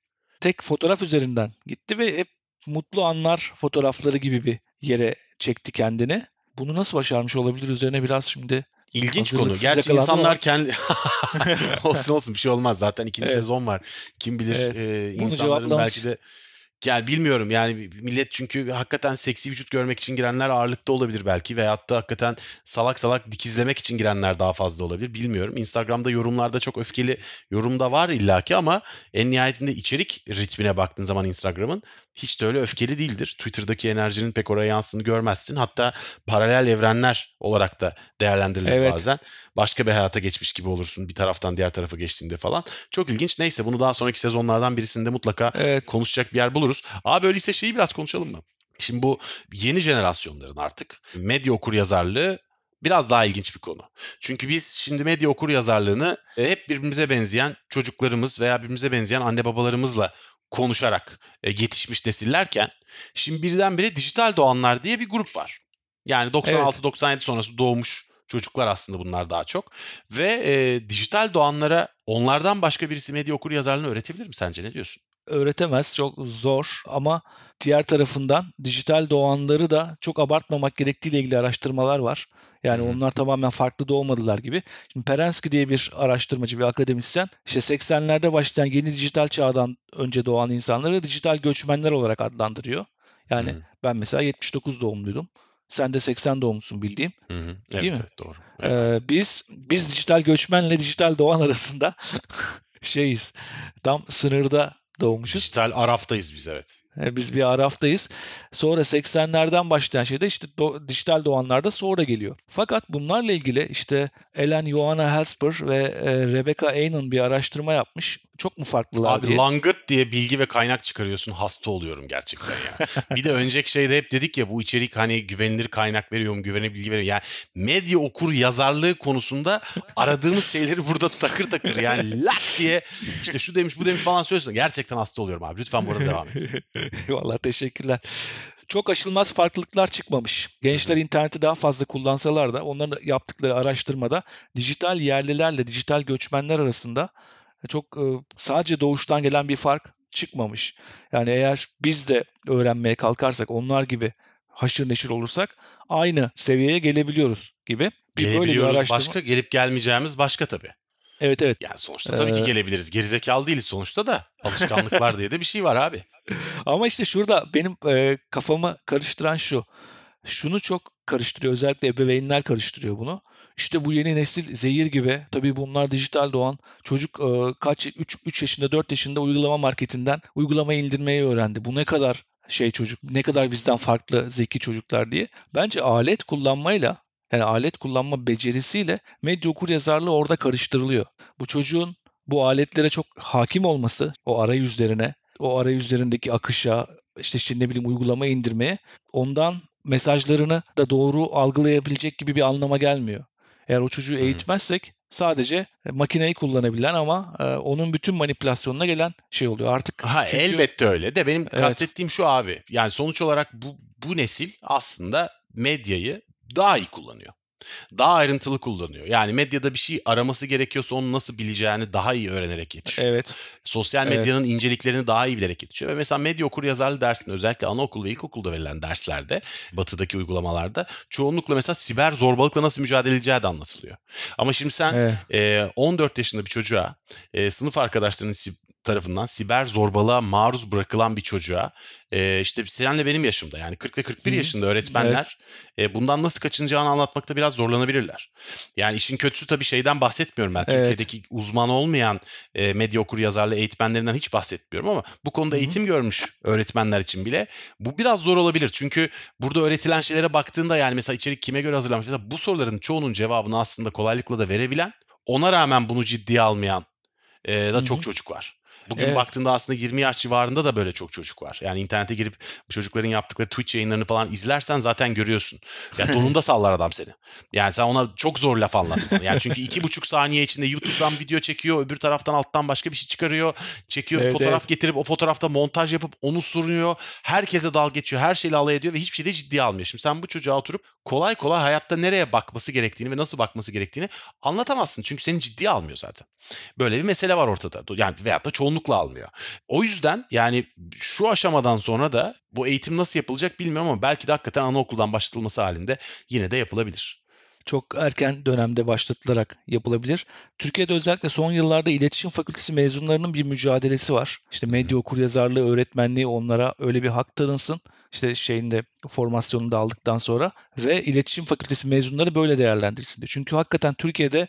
tek fotoğraf üzerinden gitti ve hep mutlu anlar fotoğrafları gibi bir yere çekti kendini. Bunu nasıl başarmış olabilir üzerine biraz şimdi İlginç konu. Hazırlıksız Gerçi insanlar kendi olsun olsun bir şey olmaz. Zaten ikinci Evet. sezon var. Kim bilir Evet. e, insanların cevaplamış. belki de yani bilmiyorum yani millet çünkü hakikaten seksi vücut görmek için girenler ağırlıkta olabilir belki veyahut da hakikaten salak salak dikizlemek için girenler daha fazla olabilir bilmiyorum. Instagram'da yorumlarda çok öfkeli yorum da var illaki ama en nihayetinde içerik ritmine baktığın zaman Instagram'ın hiç de öyle öfkeli değildir. Twitter'daki enerjinin pek oraya yansını görmezsin. Hatta paralel evrenler olarak da değerlendirilir Evet. bazen. Başka bir hayata geçmiş gibi olursun bir taraftan diğer tarafa geçtiğinde falan. Çok ilginç. Neyse bunu daha sonraki sezonlardan birisinde mutlaka evet konuşacak bir yer buluruz. Abi öyleyse şeyi biraz konuşalım mı? Şimdi bu yeni jenerasyonların artık medya okur yazarlığı biraz daha ilginç bir konu. Çünkü biz şimdi medya okur yazarlığını e, hep birbirimize benzeyen çocuklarımız veya birbirimize benzeyen anne babalarımızla konuşarak e, yetişmiş nesillerken şimdi birdenbire dijital doğanlar diye bir grup var. Yani 96-97 sonrası doğmuş çocuklar aslında bunlar daha çok. Ve e, dijital doğanlara onlardan başka birisi medya okur yazarlığını öğretebilir mi sence? Ne diyorsun? Öğretemez çok zor ama diğer tarafından dijital doğanları da çok abartmamak gerektiğiyle ilgili araştırmalar var. Yani hı. onlar tamamen farklı doğmadılar gibi. Şimdi Perensky diye bir araştırmacı, bir akademisyen işte 80'lerde başlayan yeni dijital çağdan önce doğan insanları dijital göçmenler olarak adlandırıyor. Yani Hı. ben mesela 79 doğumluydum. Sen de 80 doğumlusun bildiğim. Hı hı. Evet, Değil mi? evet doğru. Evet. Ee, biz biz dijital göçmenle dijital doğan arasında şeyiz. Tam sınırda doğmuşuz. Dijital araftayız biz evet. Biz bir araftayız. Sonra 80'lerden başlayan şey de işte do- dijital doğanlar da sonra geliyor. Fakat bunlarla ilgili işte Ellen Johanna Hasper ve e, Rebecca Aynon bir araştırma yapmış. Çok mu farklılar Abi diye. langırt diye bilgi ve kaynak çıkarıyorsun hasta oluyorum gerçekten ya. bir de önceki şeyde hep dedik ya bu içerik hani güvenilir kaynak veriyor mu güvenilir bilgi veriyor. Yani medya okur yazarlığı konusunda aradığımız şeyleri burada takır takır yani lak diye işte şu demiş bu demiş falan söylüyorsun. Gerçekten hasta oluyorum abi lütfen burada devam et. Eyvallah teşekkürler. Çok aşılmaz farklılıklar çıkmamış. Gençler interneti daha fazla kullansalar da onların yaptıkları araştırmada dijital yerlilerle dijital göçmenler arasında çok e, sadece doğuştan gelen bir fark çıkmamış. Yani eğer biz de öğrenmeye kalkarsak onlar gibi haşır neşir olursak aynı seviyeye gelebiliyoruz gibi. Bir böyle bir araştırma. başka gelip gelmeyeceğimiz başka tabii. Evet evet. Yani sonuçta tabii ki Ee, gelebiliriz. Gerizekalı değiliz sonuçta da. Alışkanlıklar diye de bir şey var abi. Ama işte şurada benim e, kafamı karıştıran şu. Şunu çok karıştırıyor. Özellikle ebeveynler karıştırıyor bunu. İşte bu yeni nesil zehir gibi. Tabii bunlar dijital doğan. Çocuk e, kaç 3 3 yaşında 4 yaşında uygulama marketinden uygulamayı indirmeyi öğrendi. Bu ne kadar şey çocuk, ne kadar bizden farklı zeki çocuklar diye. Bence alet kullanmayla yani alet kullanma becerisiyle medya okur yazarlığı orada karıştırılıyor. Bu çocuğun bu aletlere çok hakim olması, o arayüzlerine, o arayüzlerindeki akışa, işte, işte ne bileyim uygulama indirmeye ondan mesajlarını da doğru algılayabilecek gibi bir anlama gelmiyor. Eğer o çocuğu eğitmezsek sadece e, makineyi kullanabilen ama e, onun bütün manipülasyonuna gelen şey oluyor. Artık Ha çünkü- elbette öyle de benim Evet. kastettiğim şu abi. Yani sonuç olarak bu bu nesil aslında medyayı daha iyi kullanıyor. Daha ayrıntılı kullanıyor. Yani medyada bir şey araması gerekiyorsa onu nasıl bileceğini daha iyi öğrenerek yetişiyor. Evet. Sosyal Evet. medyanın inceliklerini daha iyi bilerek yetişiyor. Ve mesela medya okur yazarlı dersinde özellikle anaokul ve ilkokulda verilen derslerde batıdaki uygulamalarda çoğunlukla mesela siber zorbalıkla nasıl mücadele edileceği de anlatılıyor. Ama şimdi sen Evet. e, 14 yaşında bir çocuğa e, sınıf arkadaşlarının tarafından siber zorbalığa maruz bırakılan bir çocuğa e, işte seninle benim yaşımda yani 40 ve 41 Hı. yaşında öğretmenler e, bundan nasıl kaçınacağını anlatmakta biraz zorlanabilirler. Yani işin kötüsü tabii şeyden bahsetmiyorum ben. Evet. Türkiye'deki uzman olmayan e, medya okur yazarlı eğitmenlerinden hiç bahsetmiyorum ama bu konuda Hı eğitim görmüş öğretmenler için bile bu biraz zor olabilir. Çünkü burada öğretilen şeylere baktığında yani mesela içerik kime göre hazırlanmış mesela bu soruların çoğunun cevabını aslında kolaylıkla da verebilen ona rağmen bunu ciddiye almayan e, da hı. çok çocuk var. Bugün Evet. baktığında aslında 20 yaş civarında da böyle çok çocuk var. Yani internete girip bu çocukların yaptıkları Twitch yayınlarını falan izlersen zaten görüyorsun. Ya donunda sallar adam seni. Yani sen ona çok zor laf anlatma. Yani çünkü iki buçuk saniye içinde YouTube'dan video çekiyor, öbür taraftan alttan başka bir şey çıkarıyor. Çekiyor, Evet, fotoğraf evet. getirip o fotoğrafta montaj yapıp onu sunuyor. Herkese dalga geçiyor, her şeyle alay ediyor ve hiçbir şey de ciddiye almıyor. Şimdi sen bu çocuğa oturup kolay kolay hayatta nereye bakması gerektiğini ve nasıl bakması gerektiğini anlatamazsın. Çünkü seni ciddiye almıyor zaten. Böyle bir mesele var ortada. Yani veyahut da çoğunlukla almıyor. O yüzden yani şu aşamadan sonra da bu eğitim nasıl yapılacak bilmiyorum ama belki de hakikaten anaokuldan başlatılması halinde yine de yapılabilir. Çok erken dönemde başlatılarak yapılabilir. Türkiye'de özellikle son yıllarda iletişim fakültesi mezunlarının bir mücadelesi var. İşte medya okuryazarlığı öğretmenliği onlara öyle bir hak tanınsın. İşte şeyinde formasyonunu da aldıktan sonra ve iletişim fakültesi mezunları böyle değerlendirilsin diye. Çünkü hakikaten Türkiye'de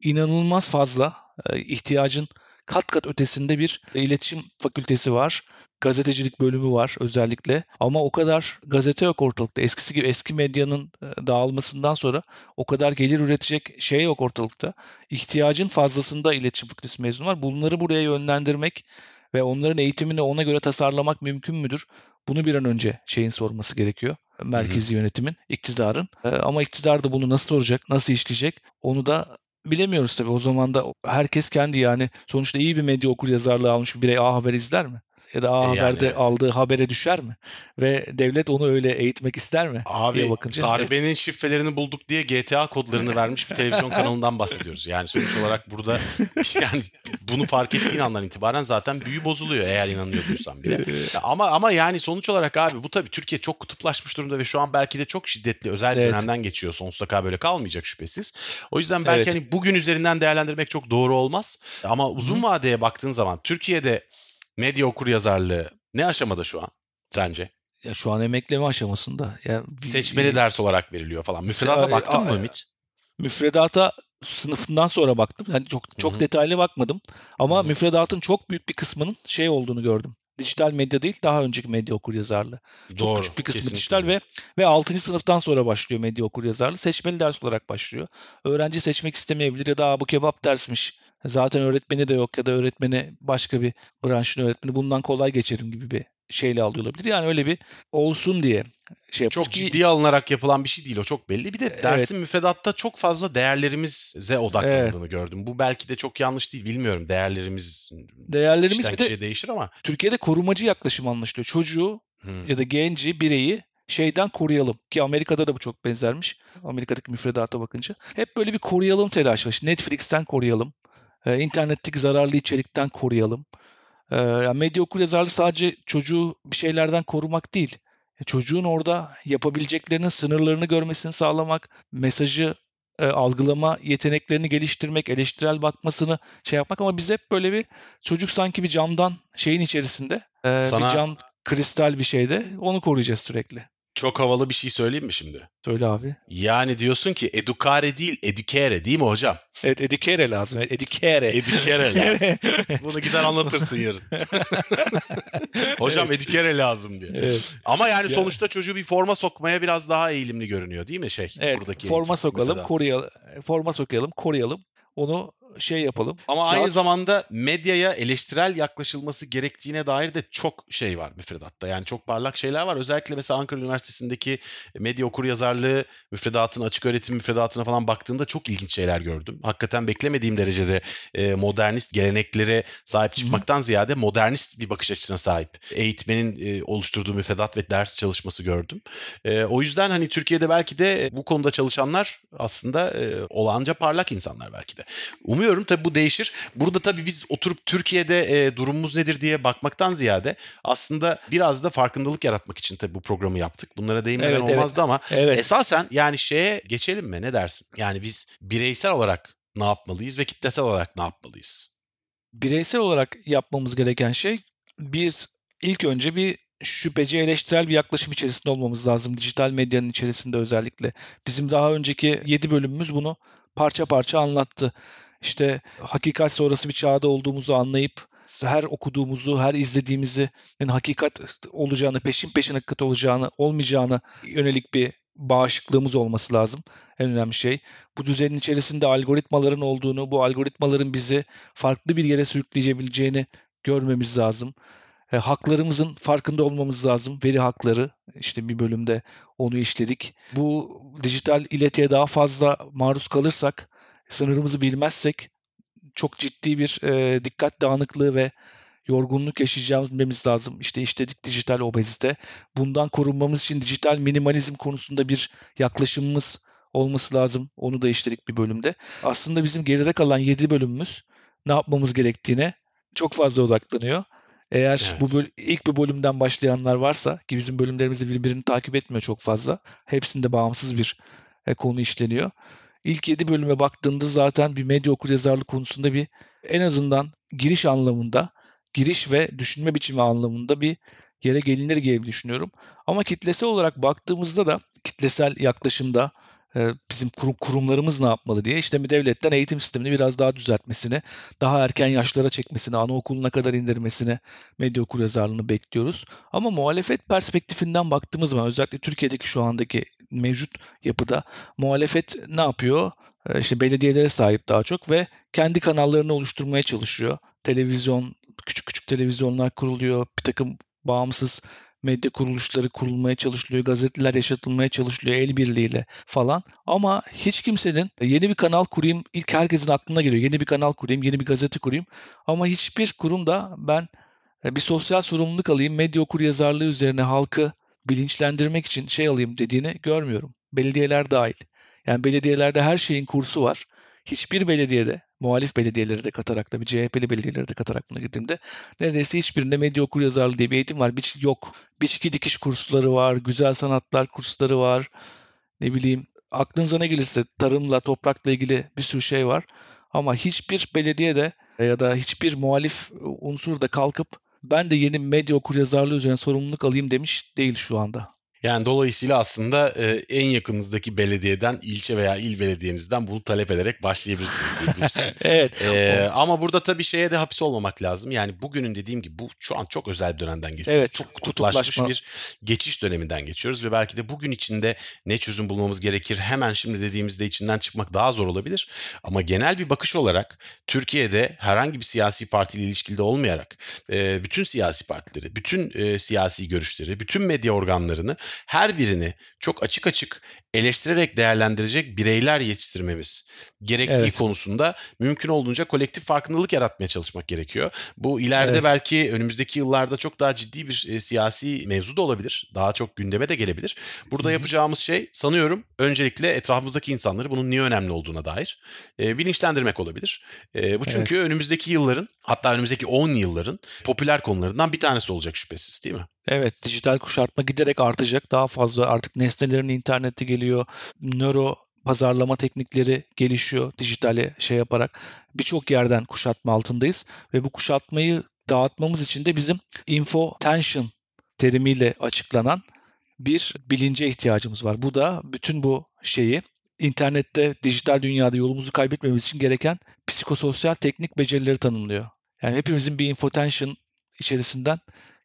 inanılmaz fazla e, ihtiyacın kat kat ötesinde bir iletişim fakültesi var. Gazetecilik bölümü var özellikle. Ama o kadar gazete yok ortalıkta. Eskisi gibi eski medyanın e, dağılmasından sonra o kadar gelir üretecek şey yok ortalıkta. İhtiyacın fazlasında iletişim fakültesi mezunu var. Bunları buraya yönlendirmek ve onların eğitimini ona göre tasarlamak mümkün müdür? Bunu bir an önce şeyin sorması gerekiyor. Merkezi yönetimin, iktidarın. E, Ama iktidar da bunu nasıl soracak, nasıl işleyecek onu da bilemiyoruz tabii. O zaman da herkes kendi yani sonuçta iyi bir medya okur yazarlığı almış bir birey A Haber izler mi? Ya da A E yani Haber'de evet. aldığı habere düşer mi? Ve devlet onu öyle eğitmek ister mi? diye Abi bakınca darbenin şifrelerini bulduk diye GTA kodlarını vermiş bir televizyon kanalından bahsediyoruz. Yani sonuç olarak burada yani bunu fark ettiğin andan itibaren zaten büyü bozuluyor eğer inanıyorduysan bile. Ama ama yani sonuç olarak abi bu tabii Türkiye çok kutuplaşmış durumda ve şu an belki de çok şiddetli özel Evet. dönemden geçiyor. Sonsuza kadar böyle kalmayacak şüphesiz. O yüzden belki Evet. hani bugün üzerinden değerlendirmek çok doğru olmaz. Ama uzun vadeye baktığın zaman Türkiye'de medya okur yazarlığı ne aşamada şu an sence? Ya şu an emekleme aşamasında. Ya bir- Seçmeli ders olarak veriliyor falan. Müfredata Ay, baktın ay, mı Ümit? müfredata sınıfından sonra baktım. Yani çok çok Hı hı. detaylı bakmadım. Ama Hı hı. müfredatın çok büyük bir kısmının şey olduğunu gördüm. Dijital medya değil, daha önceki medya okuryazarlığı. Çok Doğru. küçük bir kısmı kesinlikle dijital ve ve 6. sınıftan sonra başlıyor medya okuryazarlığı. Seçmeli ders olarak başlıyor. Öğrenci seçmek istemeyebilir ya da "Aa, bu kebap dersmiş. Zaten öğretmeni de yok ya da öğretmeni başka bir branşın öğretmeni bundan kolay geçerim gibi bir şeyle alıyor olabilir. Yani öyle bir olsun diye şey. Çok Ki- ciddiye alınarak yapılan bir şey değil o çok belli. Bir de dersin müfredatta çok fazla değerlerimize odaklandığını gördüm. Bu belki de çok yanlış değil bilmiyorum. Değerlerimiz Değerlerimiz kişiden bir de- kişiye değişir ama. Türkiye'de korumacı yaklaşım anlaşılıyor. Çocuğu Hı. ya da genci, bireyi şeyden koruyalım. Ki Amerika'da da bu çok benzermiş. Amerika'daki müfredata bakınca. Hep böyle bir koruyalım telaşı var. Netflix'ten koruyalım. Ee, internetteki zararlı içerikten koruyalım. Ee, yani medya okuryazarlığı sadece çocuğu bir şeylerden korumak değil. E, Çocuğun orada yapabileceklerinin sınırlarını görmesini sağlamak, mesajı e, algılama yeteneklerini geliştirmek, eleştirel bakmasını şey yapmak ama biz hep böyle bir çocuk sanki bir camdan şeyin içerisinde e, Sana- bir cam kristal bir şeyde onu koruyacağız sürekli. Çok havalı bir şey söyleyeyim mi şimdi? Söyle abi. Yani diyorsun ki educare değil educare değil mi hocam? Evet educare lazım. Evet, educare. Educare lazım. Bunu gider anlatırsın yarın. hocam educare lazım diye. evet. Ama yani Ya- sonuçta çocuğu bir forma sokmaya biraz daha eğilimli görünüyor değil mi şey? Evet, buradaki forma sokalım, koruyalım. Forma sokalım, koruyalım. Onu şey yapalım. Ama aynı Kağıt- zamanda medyaya eleştirel yaklaşılması gerektiğine dair de çok şey var müfredatta. Yani çok parlak şeyler var. Özellikle mesela Ankara Üniversitesi'ndeki medya okuryazarlığı müfredatına, açık öğretim müfredatına falan baktığımda çok ilginç şeyler gördüm. Hakikaten beklemediğim derecede e, modernist geleneklere sahip çıkmaktan ziyade modernist bir bakış açısına sahip. Eğitmenin e, oluşturduğu müfredat ve ders çalışması gördüm. E, o yüzden hani Türkiye'de belki de bu konuda çalışanlar aslında e, olağanca parlak insanlar belki de. Umuyorum tabii bu değişir. Burada tabii biz oturup Türkiye'de e, durumumuz nedir diye bakmaktan ziyade aslında biraz da farkındalık yaratmak için tabii bu programı yaptık. Bunlara değinmeden Evet, evet. olmazdı ama Evet. esasen yani şeye geçelim mi ne dersin? Yani biz bireysel olarak ne yapmalıyız ve kitlesel olarak ne yapmalıyız? bireysel olarak yapmamız gereken şey bir ilk önce bir şüpheci eleştirel bir yaklaşım içerisinde olmamız lazım. Dijital medyanın içerisinde özellikle. Bizim daha önceki 7 bölümümüz bunu parça parça anlattı. İşte hakikat sonrası bir çağda olduğumuzu anlayıp her okuduğumuzu, her izlediğimizi hakikat olacağını, peşin peşin hakikat olacağını, olmayacağını yönelik bir bağışıklığımız olması lazım. En önemli şey. Bu düzenin içerisinde algoritmaların olduğunu, bu algoritmaların bizi farklı bir yere sürükleyebileceğini görmemiz lazım. E, haklarımızın farkında olmamız lazım. Veri hakları işte bir bölümde onu işledik. Bu dijital iletiye daha fazla maruz kalırsak, sınırımızı bilmezsek çok ciddi bir e, dikkat dağınıklığı ve yorgunluk yaşayacağımız lazım. İşte işledik dijital obezite. Bundan korunmamız için dijital minimalizm konusunda bir yaklaşımımız olması lazım. Onu da işledik bir bölümde. Aslında bizim geride kalan 7 bölümümüz ne yapmamız gerektiğine çok fazla odaklanıyor. Eğer evet. bu böl- ilk bir bölümden başlayanlar varsa ki bizim bölümlerimizi birbirini takip etmiyor çok fazla. Hepsinde bağımsız bir e, konu işleniyor. İlk 7 bölüme baktığında zaten bir medya okuryazarlık konusunda bir en azından giriş anlamında, giriş ve düşünme biçimi anlamında bir yere gelinir gibi düşünüyorum. Ama kitlesel olarak baktığımızda da kitlesel yaklaşımda e, bizim kurum, kurumlarımız ne yapmalı diye işte devletten eğitim sistemini biraz daha düzeltmesini, daha erken yaşlara çekmesini, anaokuluna kadar indirmesini, medya okuryazarlığını bekliyoruz. Ama muhalefet perspektifinden baktığımız zaman özellikle Türkiye'deki şu andaki mevcut yapıda muhalefet ne yapıyor? E, işte belediyelere sahip daha çok ve kendi kanallarını oluşturmaya çalışıyor. Televizyon, küçük küçük televizyonlar kuruluyor. Bir takım bağımsız medya kuruluşları kurulmaya çalışılıyor, gazeteler yaşatılmaya çalışılıyor el birliğiyle falan. Ama hiç kimsenin yeni bir kanal kurayım, ilk herkesin aklına geliyor. Yeni bir kanal kurayım, yeni bir gazete kurayım. Ama hiçbir kurumda ben e, bir sosyal sorumluluk alayım, medya okur yazarlığı üzerine halkı bilinçlendirmek için şey alayım dediğini görmüyorum. Belediyeler dahil. Yani belediyelerde her şeyin kursu var. Hiçbir belediyede muhalif belediyeleri de katarak da bir CHP'li belediyeleri de katarak buna girdiğimde neredeyse hiçbirinde medya okur yazarlığı diye bir eğitim var. Bir, yok. Biçki dikiş kursları var, güzel sanatlar kursları var. Ne bileyim aklınıza ne gelirse tarımla, toprakla ilgili bir sürü şey var. Ama hiçbir belediye de ya da hiçbir muhalif unsur da kalkıp ben de yeni medya okur yazarlığı üzerine sorumluluk alayım demiş değil şu anda. Yani dolayısıyla aslında e, en yakınızdaki belediyeden, ilçe veya il belediyenizden bunu talep ederek başlayabilirsiniz. evet. E, ama burada tabii şeye de hapis olmamak lazım. Yani bugünün dediğim gibi bu şu an çok özel bir dönemden geçiyoruz. Evet. Çok kutuplaşmış bir geçiş döneminden geçiyoruz ve belki de bugün içinde ne çözüm bulmamız gerekir hemen şimdi dediğimizde içinden çıkmak daha zor olabilir. Ama genel bir bakış olarak Türkiye'de herhangi bir siyasi partiyle ilişkili olmayarak e, bütün siyasi partileri, bütün e, siyasi görüşleri, bütün medya organlarını her birini çok açık açık eleştirerek değerlendirecek bireyler yetiştirmemiz gerektiği evet. konusunda mümkün olduğunca kolektif farkındalık yaratmaya çalışmak gerekiyor. Bu ileride evet. belki önümüzdeki yıllarda çok daha ciddi bir e, siyasi mevzu da olabilir. Daha çok gündeme de gelebilir. Burada Hı-hı. yapacağımız şey sanıyorum öncelikle etrafımızdaki insanları bunun niye önemli olduğuna dair e, bilinçlendirmek olabilir. E, bu çünkü evet. önümüzdeki yılların hatta önümüzdeki 10 yılların popüler konularından bir tanesi olacak şüphesiz değil mi? Evet, dijital kuşatma giderek artacak. Daha fazla artık nesnelerin interneti geliyor. Nöro pazarlama teknikleri gelişiyor dijitale şey yaparak. Birçok yerden kuşatma altındayız ve bu kuşatmayı dağıtmamız için de bizim info tension terimiyle açıklanan bir bilince ihtiyacımız var. Bu da bütün bu şeyi internette, dijital dünyada yolumuzu kaybetmemiz için gereken psikososyal teknik becerileri tanımlıyor. Yani hepimizin bir infotension içerisinden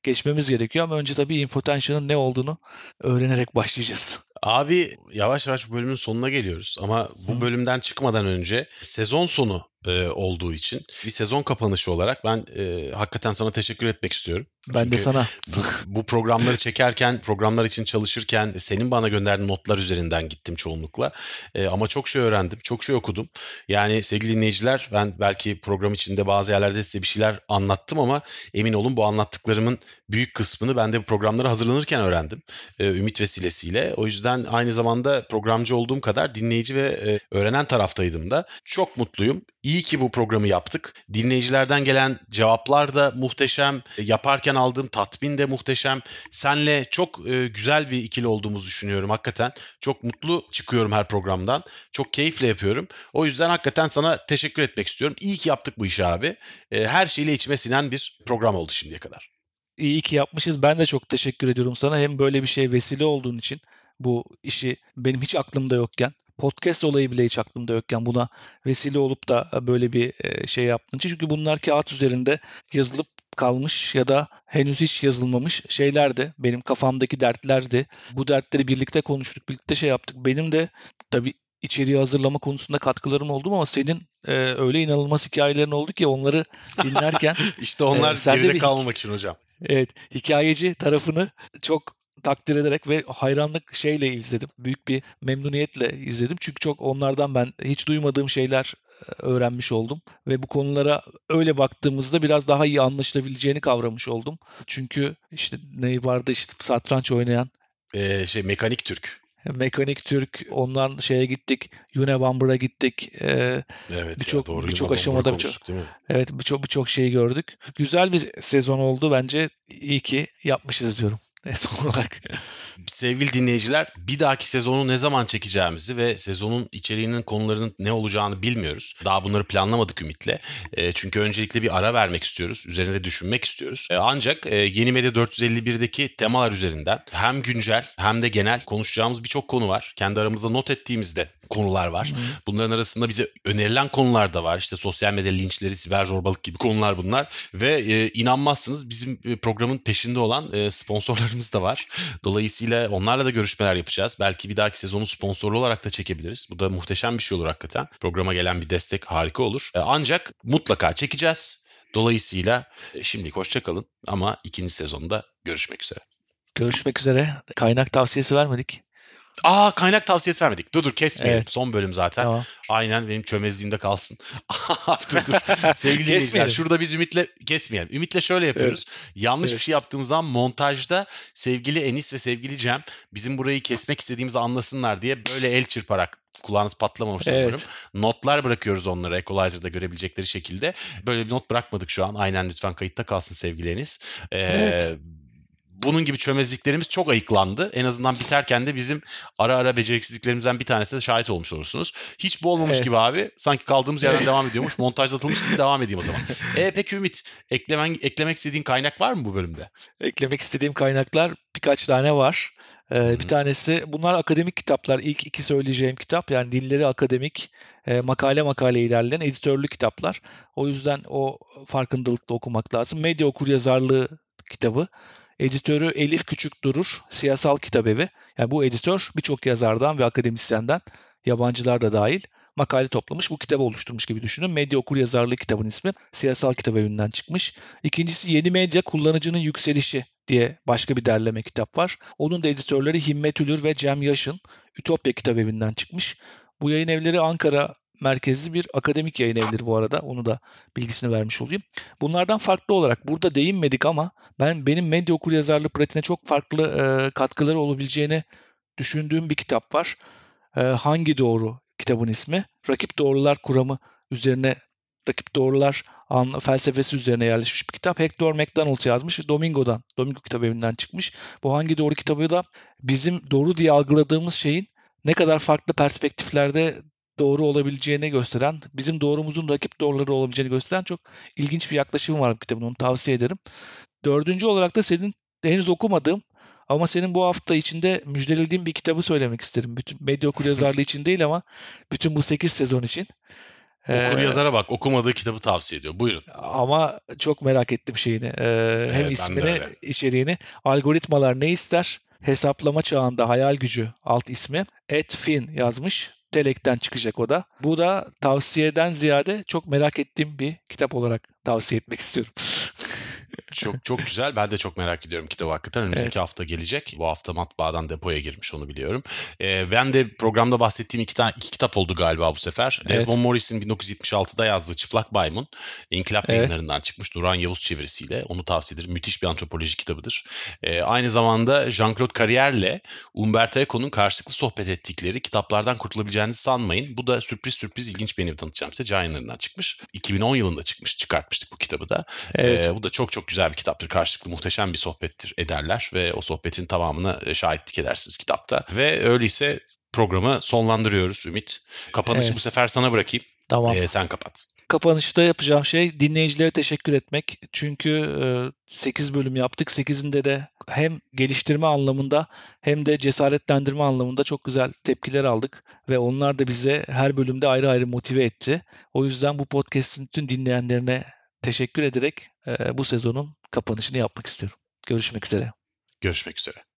geçmemiz gerekiyor ama önce tabii infotension'ın ne olduğunu öğrenerek başlayacağız. Abi yavaş yavaş bölümün sonuna geliyoruz ama bu bölümden çıkmadan önce sezon sonu e, olduğu için bir sezon kapanışı olarak ben e, hakikaten sana teşekkür etmek istiyorum. Ben Çünkü de sana. Bu, bu programları çekerken, programlar için çalışırken senin bana gönderdiğin notlar üzerinden gittim çoğunlukla. E, ama çok şey öğrendim, çok şey okudum. Yani sevgili dinleyiciler ben belki program içinde bazı yerlerde size bir şeyler anlattım ama emin olun bu anlattıklarımın büyük kısmını ben de bu programlara hazırlanırken öğrendim. E, ümit vesilesiyle. O yüzden aynı zamanda programcı olduğum kadar dinleyici ve e, öğrenen taraftaydım da. Çok mutluyum İyi ki bu programı yaptık. Dinleyicilerden gelen cevaplar da muhteşem. Yaparken aldığım tatmin de muhteşem. Senle çok e, güzel bir ikili olduğumuzu düşünüyorum hakikaten. Çok mutlu çıkıyorum her programdan. Çok keyifle yapıyorum. O yüzden hakikaten sana teşekkür etmek istiyorum. İyi ki yaptık bu işi abi. E, her şeyle içime sinen bir program oldu şimdiye kadar. İyi ki yapmışız. Ben de çok teşekkür ediyorum sana. Hem böyle bir şey vesile olduğun için bu işi benim hiç aklımda yokken podcast olayı bile hiç aklımda yokken buna vesile olup da böyle bir e, şey yaptığın için. Çünkü bunlar kağıt üzerinde yazılıp kalmış ya da henüz hiç yazılmamış şeylerdi. Benim kafamdaki dertlerdi. Bu dertleri birlikte konuştuk, birlikte şey yaptık. Benim de tabii içeriği hazırlama konusunda katkılarım oldu ama senin e, öyle inanılmaz hikayelerin oldu ki onları dinlerken işte onlar e, geride bir, kalmamak için hocam. Evet, hikayeci tarafını çok takdir ederek ve hayranlık şeyle izledim. Büyük bir memnuniyetle izledim. Çünkü çok onlardan ben hiç duymadığım şeyler e, öğrenmiş oldum ve bu konulara öyle baktığımızda biraz daha iyi anlaşılabileceğini kavramış oldum. Çünkü işte ne vardı işte satranç oynayan ee, şey mekanik Türk. Mekanik Türk, ondan şeye gittik, Unabomber'a gittik. Ee, evet birçok birçok aşamada birçok evet birçok birçok şeyi gördük. Güzel bir sezon oldu bence. İyi ki yapmışız diyorum. son olarak. Sevgili dinleyiciler bir dahaki sezonu ne zaman çekeceğimizi ve sezonun içeriğinin konularının ne olacağını bilmiyoruz. Daha bunları planlamadık Ümit'le. E, çünkü öncelikle bir ara vermek istiyoruz. Üzerinde düşünmek istiyoruz. E, ancak e, Yeni Medya 451'deki temalar üzerinden hem güncel hem de genel konuşacağımız birçok konu var. Kendi aramızda not ettiğimizde konular var. Hı. Bunların arasında bize önerilen konular da var. İşte sosyal medya linçleri, siber zorbalık gibi konular bunlar. Ve e, inanmazsınız bizim e, programın peşinde olan e, sponsorlarımız da var. Dolayısıyla onlarla da görüşmeler yapacağız. Belki bir dahaki sezonu sponsorlu olarak da çekebiliriz. Bu da muhteşem bir şey olur hakikaten. Programa gelen bir destek harika olur. E, ancak mutlaka çekeceğiz. Dolayısıyla e, şimdilik hoşçakalın ama ikinci sezonda görüşmek üzere. Görüşmek üzere. Kaynak tavsiyesi vermedik. Aa kaynak tavsiyesi vermedik. Dur dur kesmeyelim. Evet. Son bölüm zaten. Tamam. Aynen benim çömezliğimde kalsın. dur dur. Sevgili dinleyiciler şurada biz Ümit'le kesmeyelim. Ümit'le şöyle yapıyoruz. Evet. Yanlış evet. bir şey yaptığımız zaman montajda sevgili Enis ve sevgili Cem bizim burayı kesmek istediğimizi anlasınlar diye böyle el çırparak kulağınız patlamamış evet. umarım. Notlar bırakıyoruz onlara Equalizer'da görebilecekleri şekilde. Böyle bir not bırakmadık şu an. Aynen lütfen kayıtta kalsın sevgili Enis. Ee, evet bunun gibi çömezliklerimiz çok ayıklandı. En azından biterken de bizim ara ara beceriksizliklerimizden bir tanesine de şahit olmuş olursunuz. Hiç bu olmamış evet. gibi abi. Sanki kaldığımız yerden devam ediyormuş. Montajlatılmış gibi devam edeyim o zaman. E, peki Ümit, eklemen, eklemek istediğin kaynak var mı bu bölümde? Eklemek istediğim kaynaklar birkaç tane var. Ee, bir tanesi bunlar akademik kitaplar. İlk iki söyleyeceğim kitap yani dilleri akademik, e, makale makale ilerleyen editörlü kitaplar. O yüzden o farkındalıkla okumak lazım. Medya okuryazarlığı kitabı Editörü Elif Küçük Durur, Siyasal Kitabevi. Yani bu editör birçok yazardan ve akademisyenden, yabancılar da dahil makale toplamış. Bu kitabı oluşturmuş gibi düşünün. Medya okur yazarlığı kitabın ismi. Siyasal kitap evinden çıkmış. İkincisi Yeni Medya Kullanıcının Yükselişi diye başka bir derleme kitap var. Onun da editörleri Himmet Ülür ve Cem Yaşın. Ütopya kitap evinden çıkmış. Bu yayın evleri Ankara merkezli bir akademik yayın evleri bu arada. Onu da bilgisini vermiş olayım. Bunlardan farklı olarak burada değinmedik ama ben benim medya okur yazarlığı pratiğine çok farklı e, katkıları olabileceğini düşündüğüm bir kitap var. E, Hangi Doğru kitabın ismi. Rakip Doğrular Kuramı üzerine rakip doğrular an, felsefesi üzerine yerleşmiş bir kitap. Hector McDonald yazmış. Domingo'dan, Domingo kitap evinden çıkmış. Bu hangi doğru kitabı da bizim doğru diye algıladığımız şeyin ne kadar farklı perspektiflerde doğru olabileceğini gösteren, bizim doğrumuzun rakip doğruları olabileceğini gösteren çok ilginç bir yaklaşım var bu kitabın. Onu tavsiye ederim. Dördüncü olarak da senin henüz okumadığım ama senin bu hafta içinde müjdelediğin bir kitabı söylemek isterim. Bütün medya okur yazarlığı için değil ama bütün bu 8 sezon için. Okur ee, yazara bak okumadığı kitabı tavsiye ediyor. Buyurun. Ama çok merak ettim şeyini. Ee, evet, hem ismini, içeriğini. Algoritmalar ne ister? Hesaplama çağında hayal gücü alt ismi. Ed Finn yazmış. Telek'ten çıkacak o da. Bu da tavsiyeden ziyade çok merak ettiğim bir kitap olarak tavsiye etmek istiyorum. Çok çok güzel. Ben de çok merak ediyorum kitabı hakikaten. Önümüzdeki Evet. hafta gelecek. Bu hafta matbaadan depoya girmiş onu biliyorum. Ee, ben de programda bahsettiğim iki, tane, iki kitap oldu galiba bu sefer. Evet. Desmond Morris'in 1976'da yazdığı Çıplak Maymun. İnkılap Evet. yayınlarından çıkmış. Duran Yavuz çevirisiyle. Onu tavsiye ederim. Müthiş bir antropoloji kitabıdır. Ee, aynı zamanda Jean-Claude Carrier'le Umberto Eco'nun karşılıklı sohbet ettikleri kitaplardan kurtulabileceğinizi sanmayın. Bu da sürpriz sürpriz ilginç yayını tanıtacağım size. Can yayınlarından çıkmış. 2010 yılında çıkmış. Çıkartmıştık bu kitabı da. Evet. Ee, bu da çok çok güzel bir kitaptır. Karşılıklı muhteşem bir sohbettir ederler ve o sohbetin tamamına e, şahitlik edersiniz kitapta. Ve öyleyse programı sonlandırıyoruz Ümit. Kapanışı Evet. bu sefer sana bırakayım. Tamam. Ee, sen kapat. Kapanışta yapacağım şey dinleyicilere teşekkür etmek. Çünkü 8 bölüm yaptık. 8'inde de hem geliştirme anlamında hem de cesaretlendirme anlamında çok güzel tepkiler aldık. Ve onlar da bize her bölümde ayrı ayrı motive etti. O yüzden bu podcast'in tüm dinleyenlerine teşekkür ederek e, bu sezonun kapanışını yapmak istiyorum. Görüşmek üzere. Görüşmek üzere.